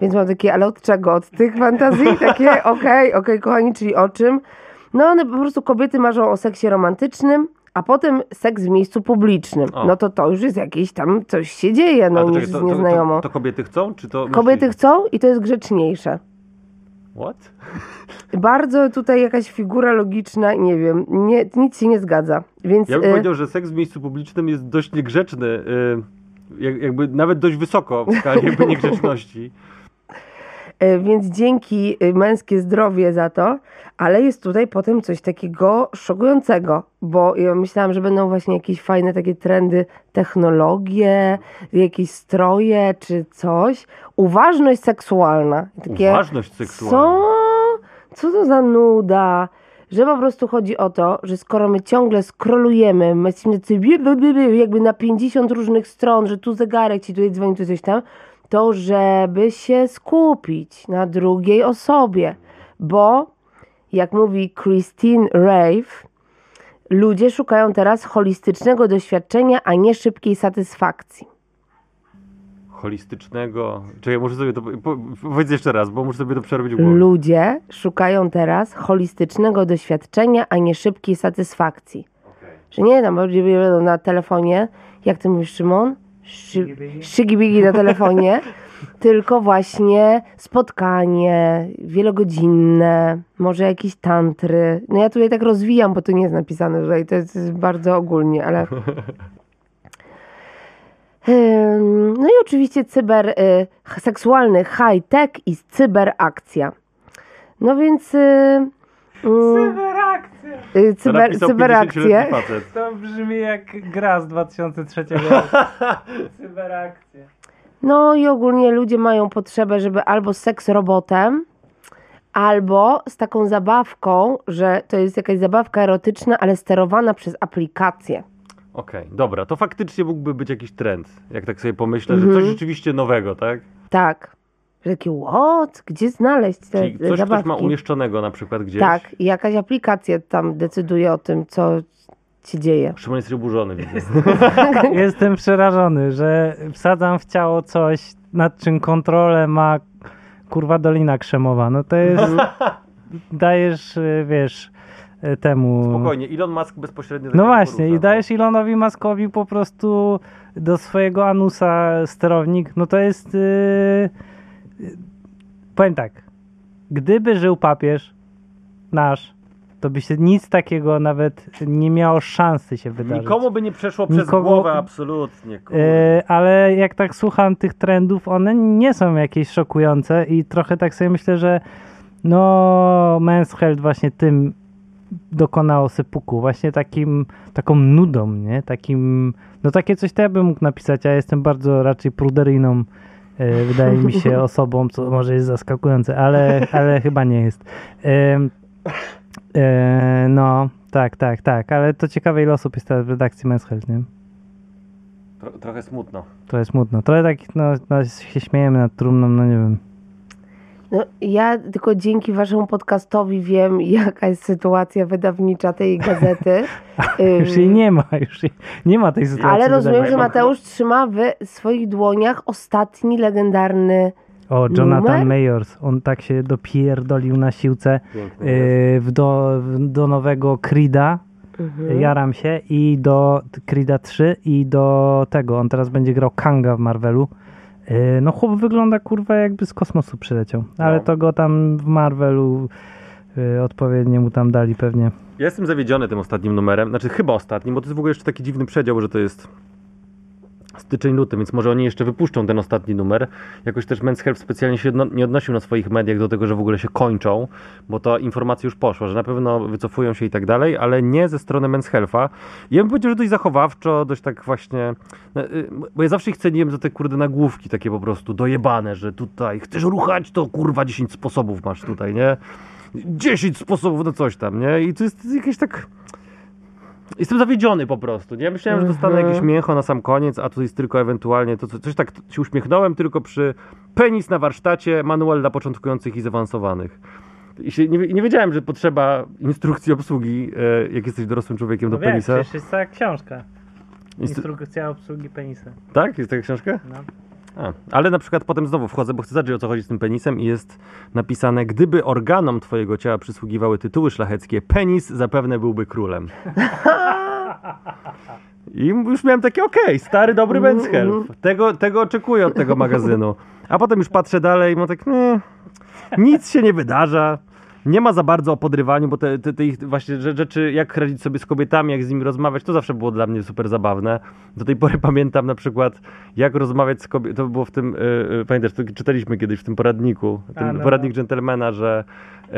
więc mam takie, ale od czego? Od tych fantazji? Takie, okej, okej, kochani, czyli o czym? No one po prostu kobiety marzą o seksie romantycznym, a potem seks w miejscu publicznym. O. No to to już jest jakieś tam, coś się dzieje, no niż czekaj, z to, to, to, kobiety chcą, czy to Kobiety chcą i to jest grzeczniejsze. What? Bardzo tutaj jakaś figura logiczna, nie wiem, nie, nic się nie zgadza. Więc Ja bym y, powiedział, że seks w miejscu publicznym jest dość niegrzeczny, y, jak- jakby nawet dość wysoko w skali niegrzeczności. y, więc dzięki y, męskie zdrowie za to, ale jest tutaj potem coś takiego szokującego, bo ja myślałam, że będą właśnie jakieś fajne takie trendy, technologie, jakieś stroje czy coś. Uważność seksualna. Takie, Uważność seksualna. Co? Co to za nuda? Że po prostu chodzi o to, że skoro my ciągle skrolujemy, my jesteśmy jakby na 50 różnych stron, że tu zegarek ci tutaj dzwoni, tu coś tam, to żeby się skupić na drugiej osobie. Bo, jak mówi Christine Rave, ludzie szukają teraz holistycznego doświadczenia, a nie szybkiej satysfakcji. Holistycznego. Czekaj, muszę sobie to. Po, powiedz jeszcze raz, bo muszę sobie to przerobić w głowie. Ludzie szukają teraz holistycznego doświadczenia, a nie szybkiej satysfakcji. Że nie tam będą na telefonie, jak ty mówisz, Szymon? Szygibigi? Na telefonie, tylko właśnie spotkanie wielogodzinne, może jakieś tantry. No ja tutaj tak rozwijam, bo to nie jest napisane tutaj, to jest bardzo ogólnie, ale... No i oczywiście cyber, y, seksualny high-tech i cyberakcja. No więc y, mm, Cyberakcja! Y, To cyber, napisał cyberakcje. 50-letni facet. To brzmi jak gra z 2003 roku. Cyberakcja. No i ogólnie ludzie mają potrzebę, żeby albo z seks robotem, albo z taką zabawką, że to jest jakaś zabawka erotyczna, ale sterowana przez aplikację. Okej, dobra, to faktycznie mógłby być jakiś trend. Jak tak sobie pomyślę, że Mhm. coś rzeczywiście nowego, tak? Tak. Że Takie what? Gdzie znaleźć te, Czyli te coś ktoś zabawki? ma umieszczonego na przykład gdzieś. Tak, i jakaś aplikacja tam decyduje o tym, co się dzieje. Szymon jest oburzony, widzę. Jestem przerażony, że wsadzam w ciało coś, nad czym kontrolę ma kurwa Dolina Krzemowa. No to jest... dajesz, wiesz, y, temu... Spokojnie, Elon Musk bezpośrednio No właśnie, porusza. i dajesz Elonowi Muskowi po prostu do swojego anusa sterownik, no to jest... Yy, powiem tak, gdyby żył papież nasz, to by się nic takiego nawet nie miało szansy się wydarzyć. Nikomu by nie przeszło przez Nikogo- głowę absolutnie. Yy, ale jak tak słucham tych trendów, one nie są jakieś szokujące i trochę tak sobie myślę, że no Men's Health właśnie tym dokonało sypuku, właśnie takim, taką nudą, nie? Takim, no takie coś to ja bym mógł napisać, ja jestem bardzo raczej pruderyjną wydaje mi się osobą, co może jest zaskakujące, ale, ale chyba nie jest. Yy, no, tak, tak, tak, ale to ciekawe ile osób jest teraz w redakcji Men's Health, nie? Tro, trochę smutno. To jest smutno. Trochę tak no, no, się śmiejemy nad trumną, no nie wiem. No, ja tylko dzięki waszemu podcastowi wiem, jaka jest sytuacja wydawnicza tej gazety. Już jej nie ma, już jej, nie ma tej sytuacji. Ale rozumiem, że. Mateusz trzyma w swoich dłoniach ostatni legendarny. O, Jonathan numer? Mayors, on tak się dopierdolił na siłce yy, w do, w, do nowego Creeda, Mhm. jaram się, i do Creeda 3 i do tego, on teraz będzie grał Kanga w Marvelu. Yy, no chłop wygląda kurwa jakby z kosmosu przyleciał, ale No. to go tam w Marvelu yy, odpowiednio mu tam dali pewnie. Ja jestem zawiedziony tym ostatnim numerem, znaczy chyba ostatnim, bo to jest w ogóle jeszcze taki dziwny przedział, że to jest styczeń, luty, więc może oni jeszcze wypuszczą ten ostatni numer. Jakoś też Men's Health specjalnie się nie odnosił na swoich mediach do tego, że w ogóle się kończą, bo ta informacja już poszła, że na pewno wycofują się i tak dalej, ale nie ze strony Men's Health'a. Ja bym powiedział, że dość zachowawczo, dość tak właśnie, no, y, bo ja zawsze ich ceniłem za te kurde nagłówki takie po prostu dojebane, że tutaj chcesz ruchać, to kurwa 10 sposobów masz tutaj, nie? 10 sposobów na coś tam, nie? I to jest jakieś tak... Jestem zawiedziony po prostu, nie? Myślałem, że dostanę Mhm. jakieś mięcho na sam koniec, a tu jest tylko ewentualnie to, co- coś tak się uśmiechnąłem tylko przy penis na warsztacie, manual dla początkujących i zaawansowanych. I się, nie, nie wiedziałem, że potrzeba instrukcji obsługi, e, jak jesteś dorosłym człowiekiem do No wiem, penisa. przecież jest cała książka. Instru- Instrukcja obsługi penisa. tak? Jest taka książka? No. A, ale na przykład potem znowu wchodzę, bo chcę zobaczyć o co chodzi z tym penisem i jest napisane, gdyby organom twojego ciała przysługiwały tytuły szlacheckie, penis zapewne byłby królem. I już miałem takie, okej, stary, dobry Men's Health. Tego, tego oczekuję od tego magazynu. A potem już patrzę dalej i mam tak, nie, nic się nie wydarza. Nie ma za bardzo o podrywaniu, bo te, te, te ich właśnie rze- rzeczy, jak radzić sobie z kobietami, jak z nimi rozmawiać, to zawsze było dla mnie super zabawne. Do tej pory pamiętam na przykład, jak rozmawiać z kobietą, to było w tym, yy, pamiętasz, to czytaliśmy kiedyś w tym poradniku, ten A, no, poradnik dżentelmena, że yy,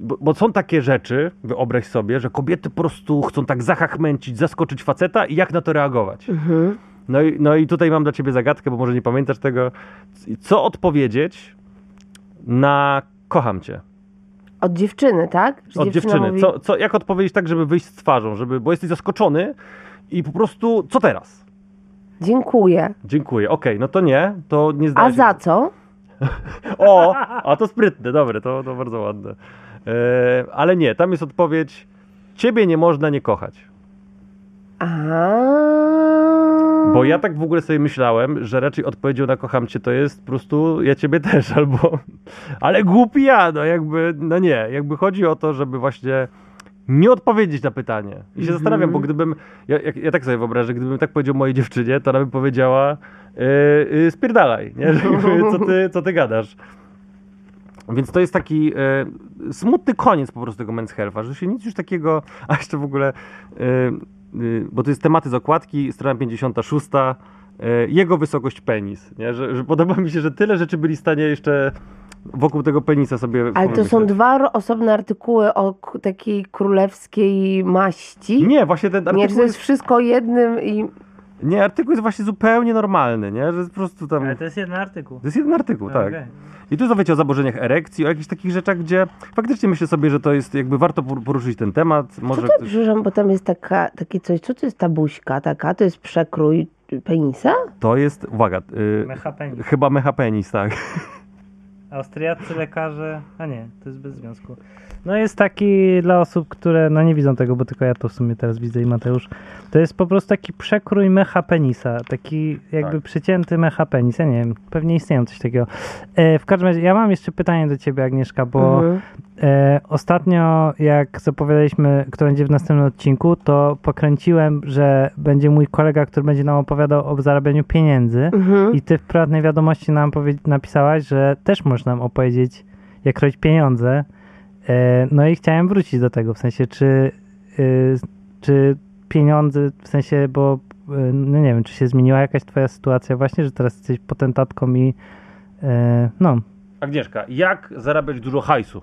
bo, bo są takie rzeczy, wyobraź sobie, że kobiety po prostu chcą tak zachachmęcić, zaskoczyć faceta i jak na to reagować. Mhm. No i, no i tutaj mam dla ciebie zagadkę, bo może nie pamiętasz tego. Co odpowiedzieć na kocham cię? Od dziewczyny, tak? Że Od dziewczyny. mówi- Co, co, jak odpowiedzieć tak, żeby wyjść z twarzą, żeby, bo jesteś zaskoczony i po prostu co teraz? Dziękuję. Dziękuję. Okej, no to nie, to nie A zdałeś. za co? O, a to sprytne, dobre, to, to bardzo ładne. E, ale nie, tam jest odpowiedź ciebie nie można nie kochać. A. Bo ja tak w ogóle sobie myślałem, że raczej odpowiedzią na kocham cię to jest po prostu ja ciebie też, albo ale głupi ja, no jakby, no nie, jakby chodzi o to, żeby właśnie nie odpowiedzieć na pytanie. I się zastanawiam, bo gdybym, ja, ja, tak sobie wyobrażę, gdybym tak powiedział mojej dziewczynie, to ona by powiedziała yy, yy, spierdalaj, nie? Że jakby, co, ty, co ty gadasz. Więc to jest taki e, smutny koniec po prostu tego Men's Health'a, że się nic już takiego, a jeszcze w ogóle, y, bo to jest tematy z okładki, strona 56, e, jego wysokość penis, nie? Że, że podoba mi się, że tyle rzeczy byli w stanie jeszcze wokół tego penisa sobie Ale to są dwa osobne artykuły o takiej królewskiej maści. Nie, właśnie ten Nie, artykuł, że to jest jest, wszystko jednym i... nie, artykuł jest właśnie zupełnie normalny, nie? Że po prostu tam... Ale to jest jeden artykuł. To jest jeden artykuł, tak. Okej. I tu wiecie o zaburzeniach erekcji, o jakichś takich rzeczach, gdzie faktycznie myślę sobie, że to jest jakby warto por- poruszyć ten temat. Co Może to, ktoś... przepraszam, bo tam jest taka, takie coś, co to jest ta buźka taka? To jest przekrój penisa? To jest, uwaga, y, Mechapenis. chyba mechapenis, tak. Austriaccy lekarze. A nie, to jest bez związku. No jest taki dla osób, które no nie widzą tego, bo tylko ja to w sumie teraz widzę i Mateusz. To jest po prostu taki przekrój mecha penisa. Taki jakby Tak. przycięty mecha penis. Ja nie wiem, pewnie istnieją coś takiego. E, w każdym razie, ja mam jeszcze pytanie do ciebie, Agnieszka, bo Mhm. E, ostatnio, jak zapowiadaliśmy, kto będzie w następnym odcinku, to pokręciłem, że będzie mój kolega, który będzie nam opowiadał o zarabianiu pieniędzy. Mhm. I ty w prywatnej wiadomości nam napisałaś, że też możesz nam opowiedzieć, jak robić pieniądze. E, no i chciałem wrócić do tego, w sensie, czy, y, czy pieniądze, w sensie, bo y, no nie wiem, czy się zmieniła jakaś twoja sytuacja właśnie, że teraz jesteś potentatką i e, no, Agnieszka, jak zarabiać dużo hajsu?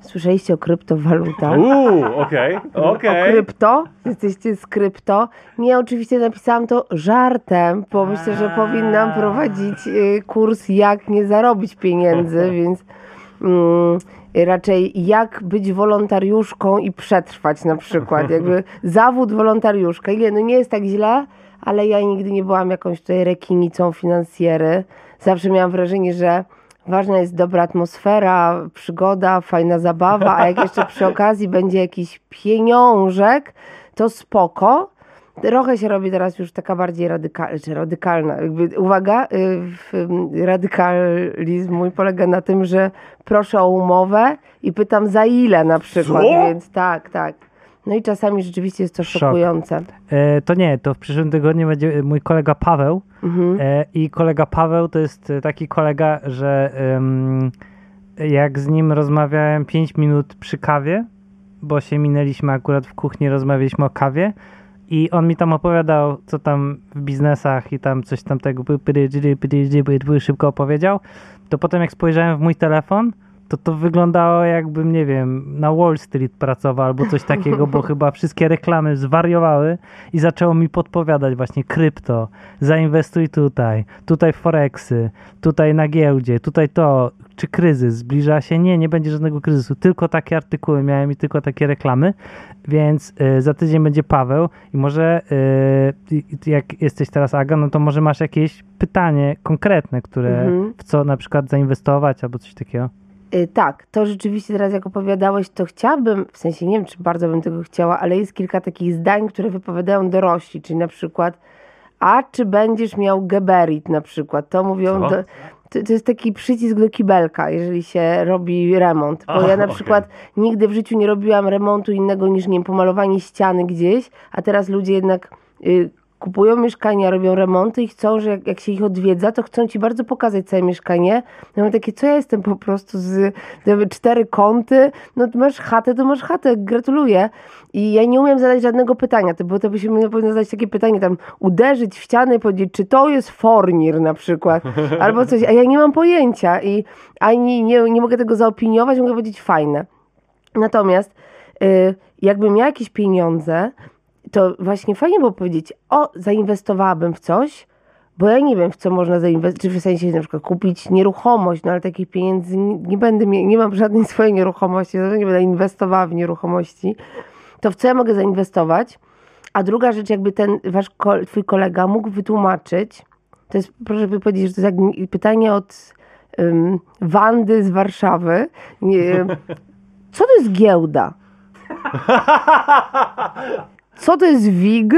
Słyszeliście o kryptowalutach? Uuu, okej, O okej. krypto? Jesteście z krypto? Nie, oczywiście napisałam to żartem, bo myślę, że powinnam prowadzić y, kurs jak nie zarobić pieniędzy, więc mm, raczej jak być wolontariuszką i przetrwać na przykład. Jakby zawód wolontariuszka. Ile? No nie jest tak źle, ale ja nigdy nie byłam jakąś tutaj rekinicą finansjery. Zawsze miałam wrażenie, że ważna jest dobra atmosfera, przygoda, fajna zabawa, a jak jeszcze przy okazji będzie jakiś pieniążek, to spoko. Trochę się robi teraz już taka bardziej radykalna, czy radykalna. Jakby, uwaga, y, w- radykalizm mój polega na tym, że proszę o umowę i pytam za ile na przykład, Co? więc tak, tak. No i czasami rzeczywiście jest to Szok. szokujące. E, to nie, to w przyszłym tygodniu będzie mój kolega Paweł. Mhm. E, I kolega Paweł to jest e, taki kolega, że em, jak z nim rozmawiałem 5 minut przy kawie, bo się minęliśmy akurat w kuchni, rozmawialiśmy o kawie I on mi tam opowiadał, co tam w biznesach i tam coś tam tego szybko opowiedział. To potem jak spojrzałem w mój telefon, to to wyglądało jakbym, nie wiem, na Wall Street pracował albo coś takiego, bo chyba wszystkie reklamy zwariowały i zaczęło mi podpowiadać właśnie krypto, zainwestuj tutaj, tutaj forexy, tutaj na giełdzie, tutaj to, czy kryzys zbliża się? Nie, nie będzie żadnego kryzysu, tylko takie artykuły miałem i tylko takie reklamy, więc y, za tydzień będzie Paweł i może y, jak jesteś teraz Aga, no to może masz jakieś pytanie konkretne, które Mhm. w co na przykład zainwestować albo coś takiego. Y, Tak, to rzeczywiście teraz jak opowiadałeś, to chciałabym, w sensie nie wiem, czy bardzo bym tego chciała, ale jest kilka takich zdań, które wypowiadają dorośli, czyli na przykład a czy będziesz miał geberit na przykład, to mówią, do, to, to jest taki przycisk do kibelka, jeżeli się robi remont, bo ja na przykład nigdy w życiu nie robiłam remontu innego niż, nie wiem, pomalowanie ściany gdzieś, a teraz ludzie jednak y, kupują mieszkania, robią remonty i chcą, że jak, jak się ich odwiedza, to chcą ci bardzo pokazać całe mieszkanie. Ja mam takie, co ja jestem po prostu z jakby cztery kąty, no to masz chatę, to masz chatę, gratuluję. I ja nie umiem zadać żadnego pytania, to, bo to by się powinno zadać takie pytanie, tam uderzyć w ścianę i powiedzieć, czy to jest fornir na przykład, albo coś, a ja nie mam pojęcia i ani nie, nie mogę tego zaopiniować, mogę powiedzieć fajne. Natomiast y, jakbym miała jakieś pieniądze, to właśnie fajnie było powiedzieć, o, zainwestowałabym w coś, bo ja nie wiem, w co można zainwestować, czy w sensie na przykład kupić nieruchomość, no ale takich pieniędzy nie, nie będę, mie- nie mam żadnej swojej nieruchomości, nie będę inwestowała w nieruchomości, to w co ja mogę zainwestować? A druga rzecz, jakby ten wasz, twój kolega mógł wytłumaczyć, to jest, proszę by powiedzieć, że to jest jak pytanie od um, Wandy z Warszawy. Nie, co to jest giełda? Co to jest WIG?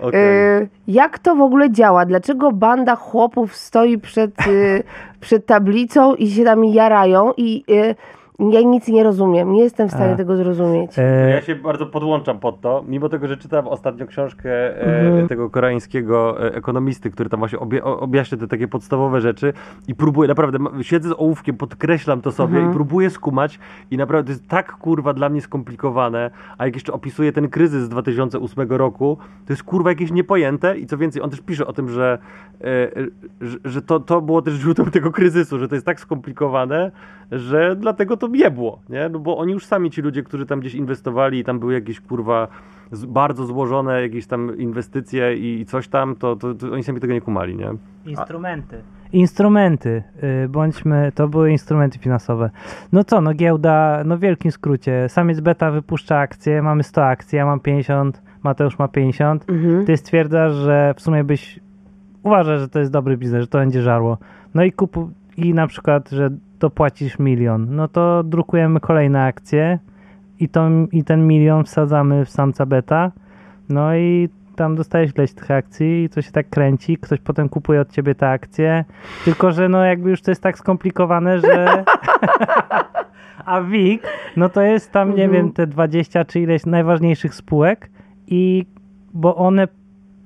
Okej. E, jak to w ogóle działa? Dlaczego banda chłopów stoi przed, e, przed tablicą i się tam jarają i e, ja nic nie rozumiem. Nie jestem w stanie A. tego zrozumieć. E, Ja się bardzo podłączam pod to, mimo tego, że czytałem ostatnio książkę e, Mhm. tego koreańskiego e, ekonomisty, który tam właśnie objaśnia te takie podstawowe rzeczy i próbuję, naprawdę, siedzę z ołówkiem, podkreślam to sobie Mhm. i próbuję skumać i naprawdę to jest tak kurwa dla mnie skomplikowane, a jak jeszcze opisuje ten kryzys z 2008 roku, to jest kurwa jakieś niepojęte i co więcej, on też pisze o tym, że, że, że to, to było też źródłem tego kryzysu, że to jest tak skomplikowane, że dlatego to jebło, nie? No bo oni już sami, ci ludzie, którzy tam gdzieś inwestowali i tam były jakieś kurwa z, bardzo złożone jakieś tam inwestycje i, i coś tam, to, to, to oni sami tego nie kumali, nie? Instrumenty. Instrumenty, y, bądźmy, to były instrumenty finansowe. No co, no giełda, no w wielkim skrócie, samiec beta wypuszcza akcje, mamy 100 akcji, ja mam 50, Mateusz ma 50. Mhm. Ty stwierdzasz, że w sumie byś uważasz, że to jest dobry biznes, że to będzie żarło. No i kupu, i na przykład, że dopłacisz milion, no to drukujemy kolejne akcje i, to, i ten milion wsadzamy w samca beta, no i tam dostajesz ileś tych akcji i to się tak kręci, ktoś potem kupuje od ciebie te akcje, tylko że no jakby już to jest tak skomplikowane, że a WIG, no to jest tam, nie Mhm. wiem, te 20 czy ileś najważniejszych spółek i bo one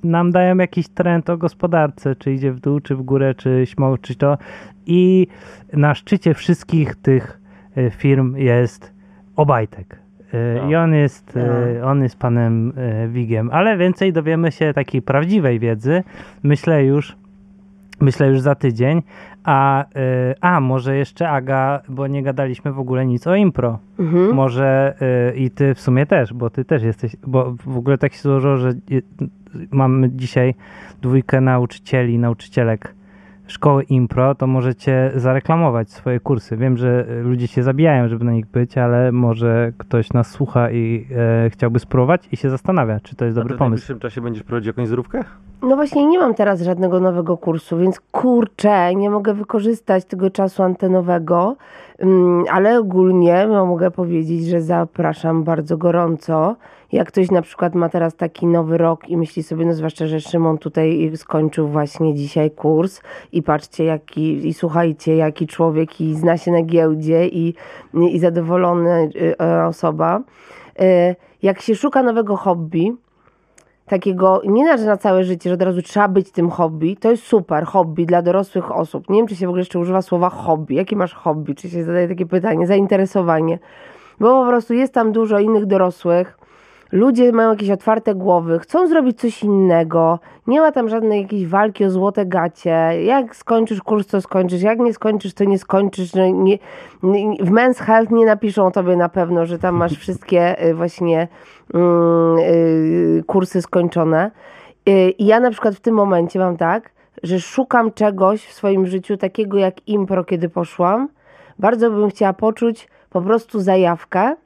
nam dają jakiś trend o gospodarce, czy idzie w dół, czy w górę, czy śmał, czy to i na szczycie wszystkich tych y, firm jest Obajtek. No. I on jest, y, on jest panem Wigiem, ale więcej dowiemy się takiej prawdziwej wiedzy, myślę już, myślę już za tydzień, a, y, a może jeszcze Aga, bo nie gadaliśmy w ogóle nic o impro. Mhm. Może y, i ty w sumie też, bo ty też jesteś, bo w ogóle tak się złożyło, że mamy dzisiaj dwójkę nauczycieli, nauczycielek szkoły impro, to możecie zareklamować swoje kursy. Wiem, że ludzie się zabijają, żeby na nich być, ale może ktoś nas słucha i e, chciałby spróbować i się zastanawia, czy to jest A dobry ty w pomysł. najbliższym czasie będziesz prowadzić jakąś zdrówkę? No właśnie nie mam teraz żadnego nowego kursu, więc kurczę, nie mogę wykorzystać tego czasu antenowego, Mm, ale ogólnie no, mogę powiedzieć, że zapraszam bardzo gorąco. Jak ktoś na przykład ma teraz taki nowy rok i myśli sobie, no zwłaszcza, że Szymon tutaj skończył właśnie dzisiaj kurs i patrzcie jaki, i słuchajcie jaki człowiek i zna się na giełdzie i, i zadowolona y, osoba. Y, Jak się szuka nowego hobby, takiego, nie na, na całe życie, że od razu trzeba być tym hobby, to jest super, hobby dla dorosłych osób. Nie wiem, czy się w ogóle jeszcze używa słowa hobby. Jakie masz hobby? Czy się zadaje takie pytanie? Zainteresowanie. Bo po prostu jest tam dużo innych dorosłych, ludzie mają jakieś otwarte głowy, chcą zrobić coś innego, nie ma tam żadnej jakiejś walki o złote gacie, jak skończysz kurs, to skończysz, jak nie skończysz, to nie skończysz, no nie, w Men's Health nie napiszą tobie na pewno, że tam masz wszystkie y, właśnie mm, y, kursy skończone. Y, I ja na przykład w tym momencie mam tak, że szukam czegoś w swoim życiu takiego jak impro, kiedy poszłam. Bardzo bym chciała poczuć po prostu zajawkę.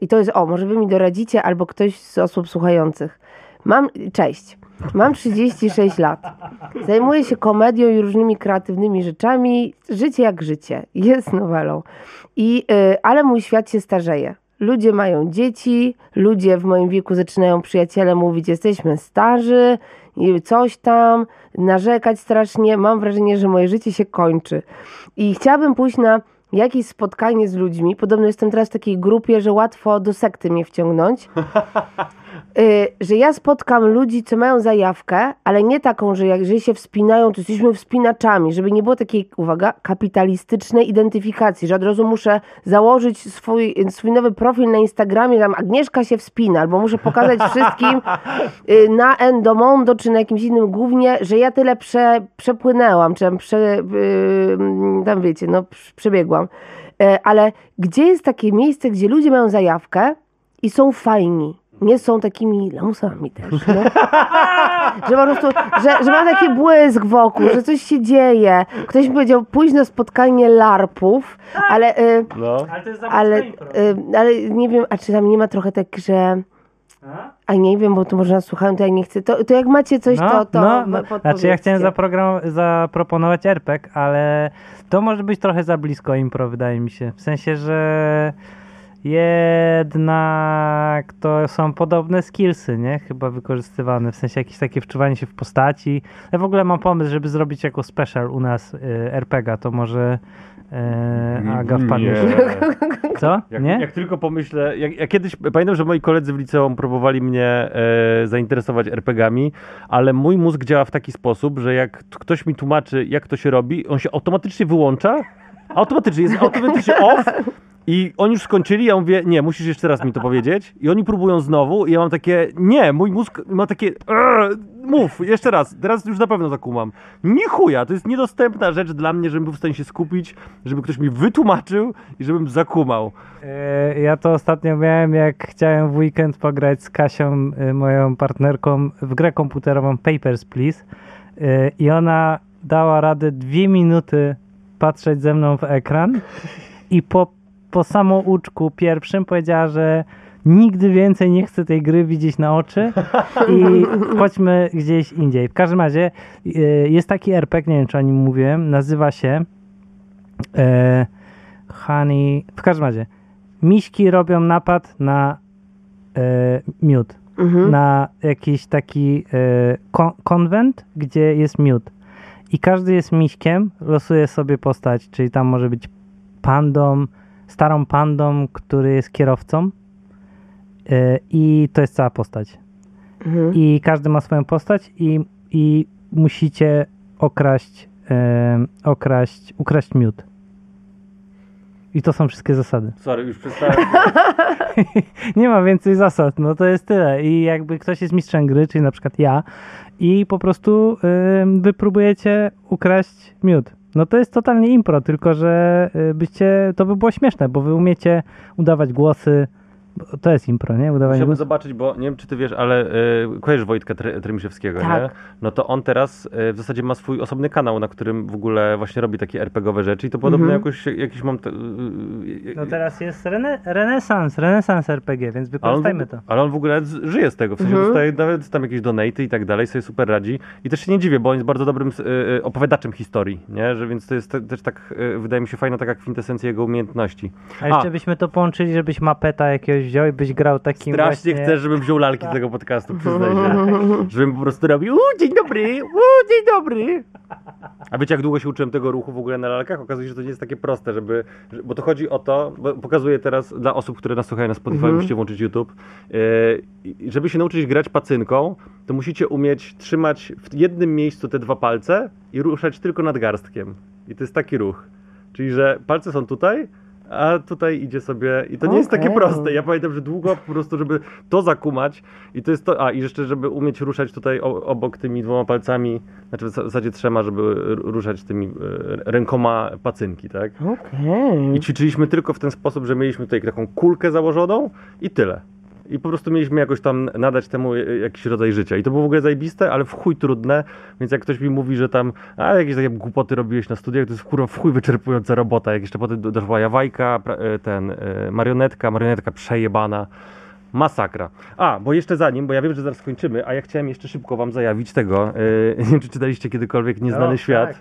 I to jest, o, może wy mi doradzicie, albo ktoś z osób słuchających. Mam, cześć, mam 36 lat. Zajmuję się komedią i różnymi kreatywnymi rzeczami. Życie jak życie. Jest nowelą. I, y, ale mój świat się starzeje. Ludzie mają dzieci, ludzie w moim wieku zaczynają przyjaciele mówić, jesteśmy starzy, coś tam, narzekać strasznie. Mam wrażenie, że moje życie się kończy. I chciałabym pójść na jakieś spotkanie z ludźmi. Podobno jestem teraz w takiej grupie, że łatwo do sekty mnie wciągnąć. Y, że ja spotkam ludzi, co mają zajawkę, ale nie taką, że jak się wspinają, to jesteśmy wspinaczami, żeby nie było takiej, uwaga, kapitalistycznej identyfikacji, że od razu muszę założyć swój, swój nowy profil na Instagramie, tam Agnieszka się wspina, albo muszę pokazać wszystkim y, na Endomondo, czy na jakimś innym głównie, że ja tyle prze, przepłynęłam, czy tam, prze, yy, tam wiecie, no przebiegłam. Yy, ale gdzie jest takie miejsce, gdzie ludzie mają zajawkę i są fajni? Nie są takimi lamusami też. No. że po prostu, że, że ma taki błysk wokół, że coś się dzieje. Ktoś mi powiedział, pójść na spotkanie larpów, ale... Y, No. Ale to jest ale, y, ale nie wiem, a czy tam nie ma trochę tak, że... A nie wiem, bo to może nas słuchają, to ja nie chcę. To, to jak macie coś, to, to no, no. Znaczy ja chciałem zaprogram- zaproponować RPG, ale to może być trochę za blisko impro, wydaje mi się. W sensie, że jednak to są podobne skillsy, nie? Chyba wykorzystywane, w sensie jakieś takie wczuwanie się w postaci. Ja w ogóle mam pomysł, żeby zrobić jako special u nas y, RPG, to może y, Aga wpadnie. Nie. Co? Jak, nie? jak tylko pomyślę, jak, ja kiedyś pamiętam, że moi koledzy w liceum próbowali mnie e, zainteresować RPGami, ale mój mózg działa w taki sposób, że jak ktoś mi tłumaczy, jak to się robi, on się automatycznie wyłącza, automatycznie, jest automatycznie off i oni już skończyli, ja mówię, nie, musisz jeszcze raz mi to powiedzieć i oni próbują znowu i ja mam takie, nie, mój mózg ma takie, "Eee, mów, jeszcze raz, teraz już na pewno zakumam. Nie chuja, to jest niedostępna rzecz dla mnie, żebym był w stanie się skupić, żeby ktoś mi wytłumaczył i żebym zakumał. E, Ja to ostatnio miałem, jak chciałem w weekend pograć z Kasią, e, moją partnerką, w grę komputerową Papers, Please. E, I ona dała radę dwie minuty patrzeć ze mną w ekran i po, po samouczku pierwszym powiedziała, że nigdy więcej nie chcę tej gry widzieć na oczy i chodźmy gdzieś indziej. W każdym razie e, jest taki RPG, nie wiem czy o nim mówiłem, nazywa się e, Honey... W każdym razie miśki robią napad na e, miód. Mhm. Na jakiś taki e, kon- konwent, gdzie jest miód. I każdy jest miśkiem, losuje sobie postać, czyli tam może być pandą, starą pandą, który jest kierowcą. E, I to jest cała postać. Mhm. I każdy ma swoją postać i, i musicie okraść, e, okraść, ukraść miód. I to są wszystkie zasady. Sorry, już przestałem. Nie ma więcej zasad, no to jest tyle. I jakby ktoś jest mistrzem gry, czyli na przykład ja, i po prostu ym, wy próbujecie ukraść miód. No to jest totalnie impro, tylko że y, byście, to by było śmieszne, bo wy umiecie udawać głosy. Bo To jest impro, nie? Udawanie Chciałbym zobaczyć, bo nie wiem, czy ty wiesz, ale y, kojarzysz Wojtka Tremiszewskiego, Tak. nie? No to on teraz y, w zasadzie ma swój osobny kanał, na którym w ogóle właśnie robi takie RPGowe rzeczy i to podobno Mhm. jakoś, jakiś mam... Te, y, y, No teraz jest rene, renesans, renesans RPG, więc wykorzystajmy to. ale on w ogóle z, żyje z tego, w sensie Mhm. dostaje nawet tam jakieś donaty i tak dalej, sobie super radzi. I też się nie dziwię, bo on jest bardzo dobrym y, y, opowiadaczem historii, nie? Że więc to jest te, też tak, y, wydaje mi się, fajna taka kwintesencja jego umiejętności. A jeszcze A. byśmy to połączyli, żebyś mapeta jakiegoś wziął i byś grał takim Strasznie właśnie... chcę, żebym wziął lalki z tego podcastu, przyznaj się. Żebym po prostu robił, uuu, dzień dobry, uuu, dzień dobry. A wiecie, jak długo się uczyłem tego ruchu w ogóle na lalkach? Okazuje się, że to nie jest takie proste, żeby, że- bo to chodzi o to, bo pokazuję teraz dla osób, które nas słuchają na Spotify, Mhm. musicie włączyć YouTube. Yy, żeby się nauczyć grać pacynką, to musicie umieć trzymać w jednym miejscu te dwa palce i ruszać tylko nadgarstkiem. I to jest taki ruch. Czyli, że palce są tutaj, a tutaj idzie sobie i to nie jest takie proste. Ja pamiętam, że długo po prostu, żeby to zakumać i to jest to, a i jeszcze, żeby umieć ruszać tutaj obok tymi dwoma palcami, znaczy w zasadzie trzema, żeby ruszać tymi e, rękoma pacynki, tak? Okej. I ćwiczyliśmy tylko w ten sposób, że mieliśmy tutaj taką kulkę założoną i tyle. I po prostu mieliśmy jakoś tam nadać temu e, jakiś rodzaj życia. I to było w ogóle zajebiste, ale w chuj trudne. Więc jak ktoś mi mówi, że tam a jakieś takie głupoty robiłeś na studiach, to jest kurwa w chuj wyczerpująca robota. Jak jeszcze potem do- doszła jawajka, e, ten, e, marionetka, marionetka przejebana. Masakra. A, bo jeszcze zanim, bo ja wiem, że zaraz skończymy, a ja chciałem jeszcze szybko wam zajawić tego. nie wiem, czy czytaliście kiedykolwiek Nieznany O, Świat. tak.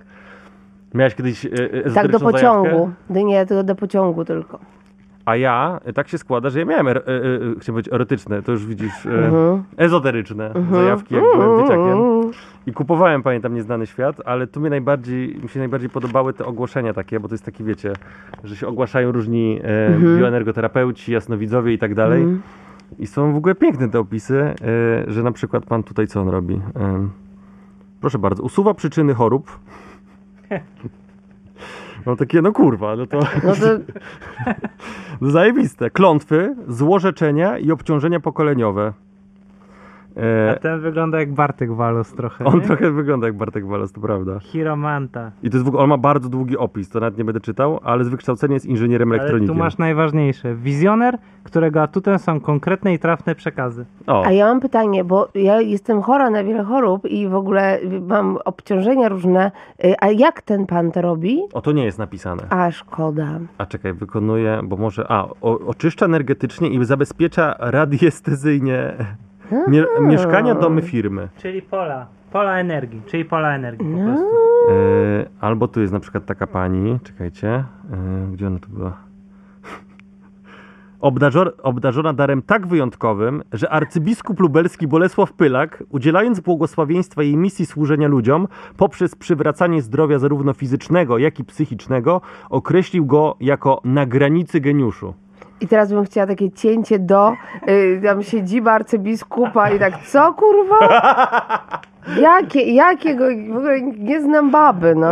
Miałeś kiedyś e, Tak, do pociągu. zajawkę? Nie, to do pociągu tylko. A ja, e, tak się składa, że ja miałem, er, e, e, chciałem powiedzieć erotyczne, to już widzisz, e, Mhm. ezoteryczne zajawki, jak byłem dzieciakiem. I kupowałem, pamiętam, Nieznany Świat, ale tu mnie najbardziej, mi się najbardziej podobały te ogłoszenia takie, bo to jest taki, wiecie, że się ogłaszają różni e, bioenergoterapeuci, jasnowidzowie i tak dalej. I są w ogóle piękne te opisy, e, że na przykład pan tutaj co on robi? E, proszę bardzo, usuwa przyczyny chorób. No takie, no kurwa, no to... No to No zajebiste. Klątwy, złorzeczenia i obciążenia pokoleniowe. A E, ten wygląda jak Bartek Walos trochę. on nie? trochę wygląda jak Bartek Walas, to prawda. Chiromanta. I to jest w ogóle, on ma bardzo długi opis, to nawet nie będę czytał, ale z wykształcenia jest inżynierem Ale tu elektronikiem. masz najważniejsze. Wizjoner, którego atutem są konkretne i trafne przekazy. O, A ja mam pytanie, bo ja jestem chora na wiele chorób i w ogóle mam obciążenia różne. Y, A jak ten pan to robi? o, to nie jest napisane. A szkoda. A czekaj, wykonuje, bo może, a, o, oczyszcza energetycznie i zabezpiecza radiestezyjnie mie, mieszkania, domy, firmy. Czyli pola. Pola energii. Czyli pola energii po prostu. E, albo tu jest na przykład taka pani, czekajcie, e, gdzie ona tu była? Obdarzor, obdarzona darem tak wyjątkowym, że arcybiskup lubelski Bolesław Pylak, udzielając błogosławieństwa jej misji służenia ludziom, poprzez przywracanie zdrowia zarówno fizycznego, jak i psychicznego, określił go jako na granicy geniuszu. I teraz bym chciała takie cięcie do y, tam siedziba arcybiskupa i tak, co kurwa? Jakie, jakiego, w ogóle nie znam baby, no.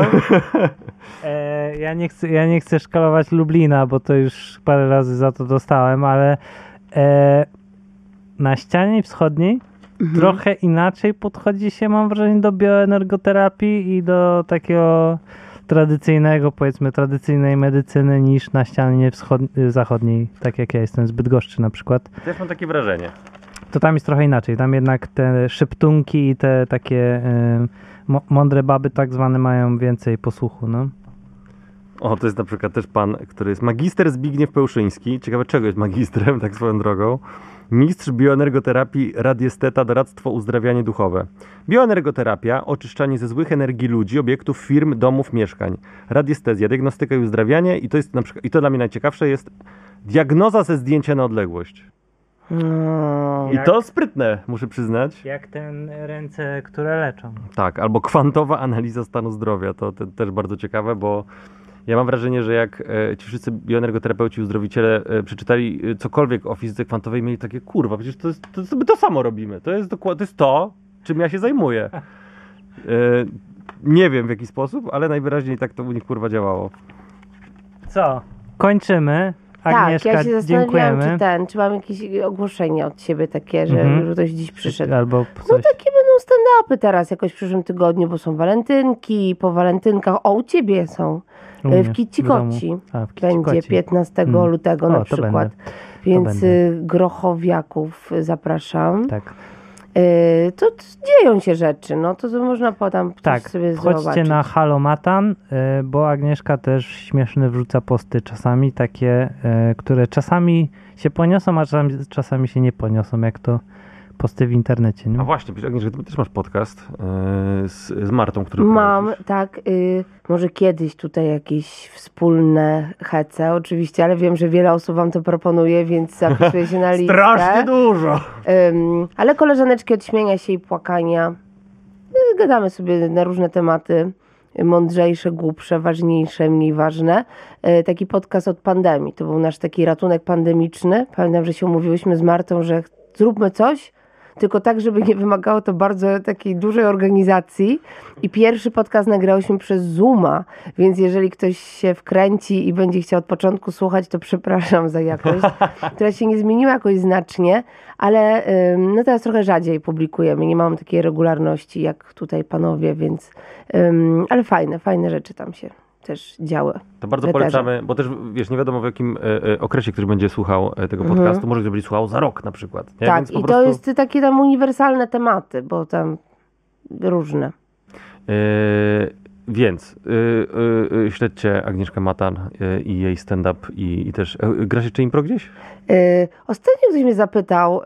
E, ja, nie chcę, ja nie chcę szkalować Lublina, bo to już parę razy za to dostałem, ale e, na ścianie wschodniej trochę inaczej podchodzi się, mam wrażenie, do bioenergoterapii i do takiego tradycyjnego, powiedzmy, tradycyjnej medycyny niż na ścianie zachodniej, tak jak ja jestem z Bydgoszczy na przykład. Też mam takie wrażenie. To tam jest trochę inaczej. Tam jednak te szeptunki i te takie y, mądre baby tak zwane mają więcej posłuchu, no. O, to jest na przykład też pan, który jest magister Zbigniew Pełszyński. Ciekawe, czego jest magistrem, tak swoją drogą. Mistrz bioenergoterapii, radiesteta, doradztwo, uzdrawianie duchowe. Bioenergoterapia, oczyszczanie ze złych energii ludzi, obiektów, firm, domów, mieszkań. Radiestezja, diagnostyka i uzdrawianie i to jest na przykład, i to dla mnie najciekawsze jest diagnoza ze zdjęcia na odległość. no. I Jak- to sprytne, muszę przyznać. Jak ten ręce, które leczą. Tak, albo kwantowa analiza stanu zdrowia. To, te- też bardzo ciekawe, bo ja mam wrażenie, że jak e, ci wszyscy bioenergoterapeuci, uzdrowiciele e, przeczytali e, cokolwiek o fizyce kwantowej, mieli takie, kurwa, przecież to, jest, to, to, to samo robimy. To jest, to jest to, czym ja się zajmuję. Nie wiem w jaki sposób, ale najwyraźniej tak to u nich kurwa działało. Co? Kończymy. Agnieszka, tak, ja się zastanawiałam, dziękujemy. czy ten, czy mam jakieś ogłoszenie od ciebie takie, że, Mhm. że ktoś dziś przyszedł. Albo No coś. takie będą stand-upy teraz jakoś w przyszłym tygodniu, bo są walentynki, po walentynkach. O, u ciebie są. E, mnie W Kicikoci. A, w będzie Kicikoci. 15 Mm. lutego O, na przykład. będę. Więc y, grochowiaków zapraszam. Tak. Y, To, dzieją się rzeczy, no to, to można potem Tak, sobie chodźcie zobaczyć. na Halomatan, y, bo Agnieszka też śmieszne wrzuca posty czasami, takie, y, które czasami się poniosą, a czasami, czasami się nie poniosą, jak to posty w internecie. Nie? A właśnie, przecież Agnieszka, ty też masz podcast e, z, z Martą, który Mam, prowadzisz. tak, y, może kiedyś tutaj jakieś wspólne hece, oczywiście, ale wiem, że wiele osób wam to proponuje, więc zapisuję się na listę. Strasznie dużo! Ym, ale koleżaneczki od śmienia się i płakania. y, Gadamy sobie na różne tematy. Mądrzejsze, głupsze, ważniejsze, mniej ważne. Y, Taki podcast od pandemii. To był nasz taki ratunek pandemiczny. Pamiętam, że się umówiłyśmy z Martą, że zróbmy coś, tylko tak, żeby nie wymagało to bardzo takiej dużej organizacji. I pierwszy podcast nagrałyśmy przez Zooma, więc jeżeli ktoś się wkręci i będzie chciał od początku słuchać, to przepraszam za jakość, która się nie zmieniła jakoś znacznie, ale ym, no teraz trochę rzadziej publikujemy, nie mam takiej regularności jak tutaj panowie, więc ym, ale fajne, fajne rzeczy tam się też działy. To bardzo polecamy, bo też wiesz, nie wiadomo w jakim e, e, okresie ktoś będzie słuchał e, tego podcastu. Może ktoś będzie słuchał za rok na przykład. Nie? Mhm. Tak, Więc i prostu, to jest takie tam uniwersalne tematy, bo tam różne. E, więc e, śledźcie Agnieszkę Matan i jej stand-up i, i też... Grasz jeszcze impro gdzieś? Ostatnio ktoś mnie zapytał,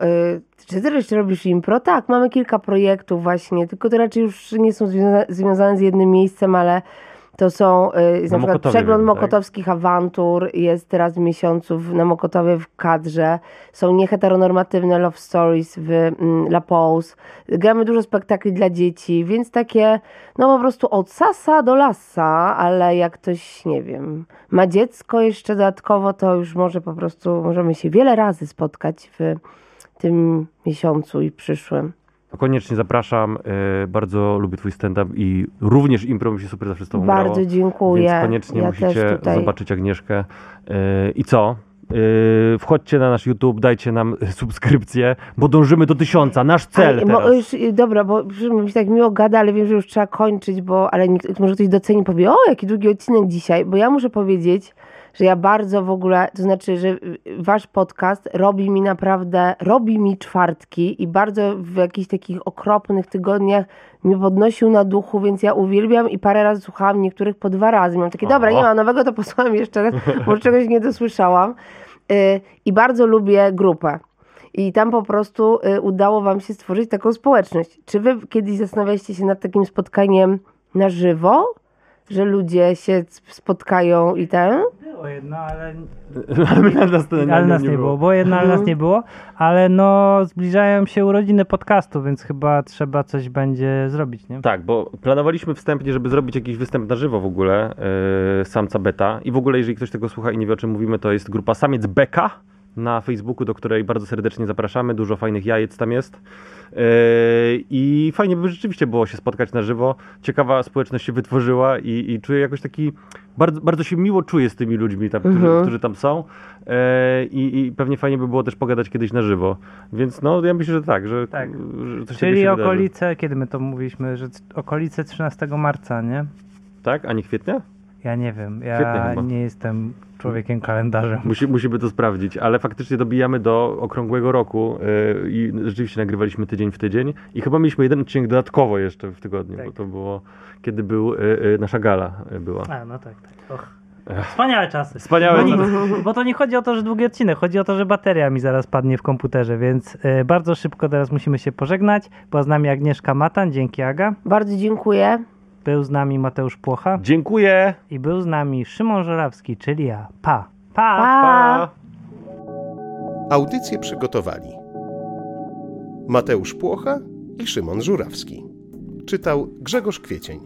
czy ty jeszcze robisz impro? Tak, mamy kilka projektów właśnie, tylko to raczej już nie są związa- związane z jednym miejscem, ale to są jest Na na przykład przegląd wiem, tak? mokotowskich awantur, jest teraz w miesiącu w, na Mokotowie w kadrze, są nieheteronormatywne love stories w mm, La Pose, gramy dużo spektakli dla dzieci, więc takie no po prostu od sasa do lasa, ale jak ktoś, nie wiem, ma dziecko jeszcze dodatkowo, to już może po prostu możemy się wiele razy spotkać w tym miesiącu i przyszłym. To Koniecznie zapraszam. E, bardzo lubię twój stand-up i również impro mi się super zawsze z tobą Bardzo grało. dziękuję. Więc koniecznie ja musicie zobaczyć Agnieszkę. Yy, I co? Yy, wchodźcie na nasz YouTube, dajcie nam subskrypcję, bo dążymy do tysiąca. Nasz cel Ale, teraz. już, y, dobra, bo mi się tak miło gada, ale wiem, że już trzeba kończyć, bo ale nikt, może ktoś doceni powie, o jaki długi odcinek dzisiaj, bo ja muszę powiedzieć, że ja bardzo w ogóle, to znaczy, że wasz podcast robi mi naprawdę, robi mi czwartki i bardzo w jakichś takich okropnych tygodniach mnie podnosił na duchu, więc ja uwielbiam i parę razy słuchałam niektórych po dwa razy. Mam takie, dobra, nie ma nowego, to posłucham jeszcze raz, bo czegoś nie dosłyszałam. Y, I bardzo lubię grupę. I tam po prostu y, udało wam się stworzyć taką społeczność. Czy wy kiedyś zastanawialiście się nad takim spotkaniem na żywo? Że ludzie się spotkają i ten? Było jedno, ale, Ale nas, ale nas nie było. Było jedno, ale nas nie było. Ale no, zbliżają się urodziny podcastu, więc chyba trzeba coś będzie zrobić, nie? Tak, bo planowaliśmy wstępnie, żeby zrobić jakiś występ na żywo w ogóle, yy, Samca Beta. I w ogóle, jeżeli ktoś tego słucha i nie wie o czym mówimy, to jest grupa Samiec Beka na Facebooku, do której bardzo serdecznie zapraszamy. Dużo fajnych jajec tam jest. Yy, I fajnie by rzeczywiście było się spotkać na żywo. Ciekawa społeczność się wytworzyła i, i czuję jakoś taki. Bardzo, bardzo się miło czuję z tymi ludźmi, tam, którzy, Mhm. którzy tam są. Yy, i, I pewnie fajnie by było też pogadać kiedyś na żywo. Więc no, ja myślę, że tak, że, Tak. że coś Czyli się wydarzy. okolice, kiedy my to mówiliśmy, że okolice 13 marca, nie? Tak, a nie kwietnia? Ja nie wiem, ja nie jestem człowiekiem kalendarzem. Musi, musimy to sprawdzić, ale faktycznie dobijamy do okrągłego roku yy, i rzeczywiście nagrywaliśmy tydzień w tydzień i chyba mieliśmy jeden odcinek dodatkowo jeszcze w tygodniu, Tak. bo to było kiedy był yy, yy, nasza gala była. A, no tak, tak. Och. Wspaniałe czasy. Wspaniałe nic, czasy. Bo to nie chodzi o to, że długi odcinek, chodzi o to, że bateria mi zaraz padnie w komputerze, więc y, bardzo szybko teraz musimy się pożegnać. Była z nami Agnieszka Matan, dzięki Aga. Bardzo dziękuję. Był z nami Mateusz Płocha Dziękuję! i był z nami Szymon Żorawski, czyli ja. Pa! Pa! Pa! Audycję przygotowali Mateusz Płocha i Szymon Żurawski. Czytał Grzegorz Kwiecień.